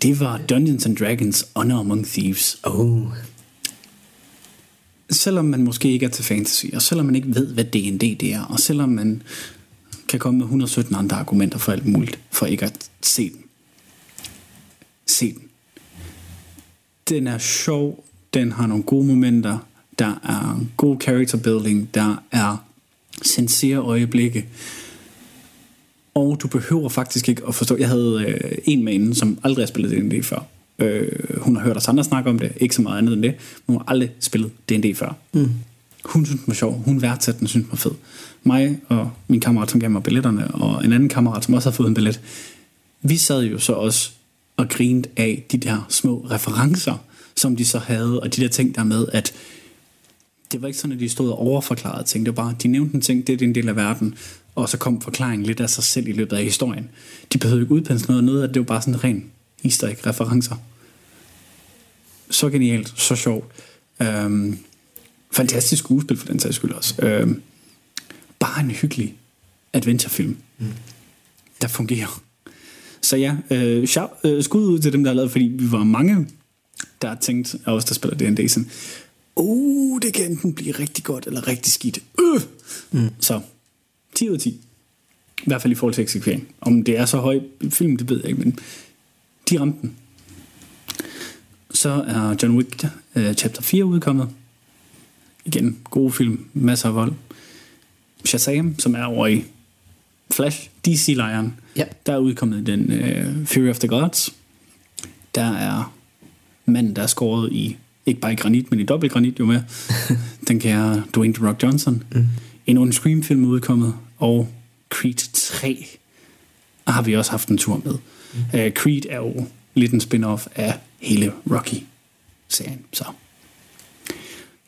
Det var Dungeons and Dragons Honor Among Thieves. oh. Selvom man måske ikke er til fantasy, og selvom man ikke ved, hvad D&D det er, og selvom man kan komme med 117 andre argumenter for alt muligt, for ikke at se den. Se den. Den er sjov, den har nogle gode momenter, der er god character building, der er sincere øjeblikke, og du behøver faktisk ikke at forstå. Jeg havde øh, en med inden, som aldrig har spillet D&D før. Øh, hun har hørt os andre snakke om det, ikke så meget andet end det, men hun har aldrig spillet D&D før. Mm. Hun synes den var sjov, hun værdsatte den, synes den var fed. Mig og min kammerat, som gav mig billetterne, og en anden kammerat, som også har fået en billet, vi sad jo så også og grinede af de der små referencer, som de så havde, og de der ting der med, at det var ikke sådan, at de stod og overforklarede ting. Det var bare, de nævnte en ting, det er en del af verden, og så kom forklaringen lidt af sig selv i løbet af historien. De behøvede ikke udpensle noget, noget af det var bare sådan ren easter egg referencer. Så genialt, så sjovt. Øhm, fantastisk skuespil for den sags skyld også. Øhm, bare en hyggelig adventurefilm, mm. der fungerer. Så ja, øh, shout, øh, skud ud til dem, der har lavet, fordi vi var mange, der har tænkt, af os, der spiller D&D, sådan, uh, det kan enten blive rigtig godt, eller rigtig skidt. Øh! Mm. Så 10 ud af 10. I hvert fald i forhold til eksekvering. Om det er så høj film, det ved jeg ikke, men de ramte den. Så er John Wick uh, chapter 4 udkommet. Igen, gode film, masser af vold. Shazam, som er over i Flash, DC-lejren. Ja. Der er udkommet den uh, Fury of the Gods. Der er manden, der er skåret i, ikke bare i granit, men i dobbelt granit jo med. den kære Dwayne The Rock Johnson. Mm. En On Scream-film udkommet, og Creed 3 har vi også haft en tur med. Mm. Uh, Creed er jo lidt en spin-off af hele Rocky-serien. Så.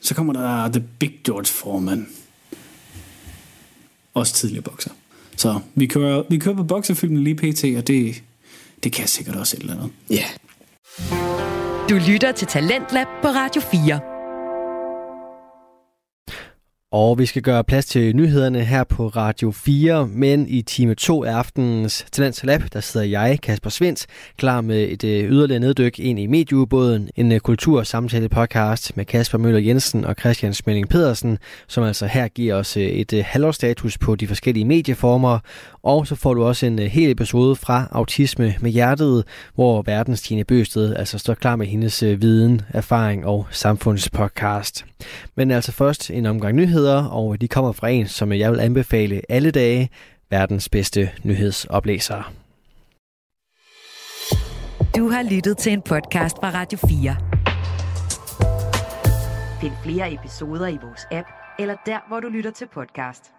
så kommer der The Big George Foreman. Også tidligere bokser. Så vi kører, vi kører på boksefilmen lige pt, og det, det kan sikkert også et eller andet. Ja. Yeah. Du lytter til Talentlab på Radio 4. Og vi skal gøre plads til nyhederne her på Radio 4, men i time 2 af aftenens Talents Lab, der sidder jeg, Kasper Svens, klar med et øh, yderligere neddyk ind i medieubåden, en øh, kultur- og samtale podcast med Kasper Møller Jensen og Christian Smelling Pedersen, som altså her giver os øh, et halvårsstatus på de forskellige medieformer, og så får du også en hel episode fra Autisme med Hjertet, hvor verdens Tine Bøsted altså står klar med hendes viden, erfaring og samfundspodcast. Men altså først en omgang nyheder, og de kommer fra en, som jeg vil anbefale alle dage, verdens bedste nyhedsoplæser. Du har lyttet til en podcast fra Radio 4. Find flere episoder i vores app, eller der, hvor du lytter til podcast.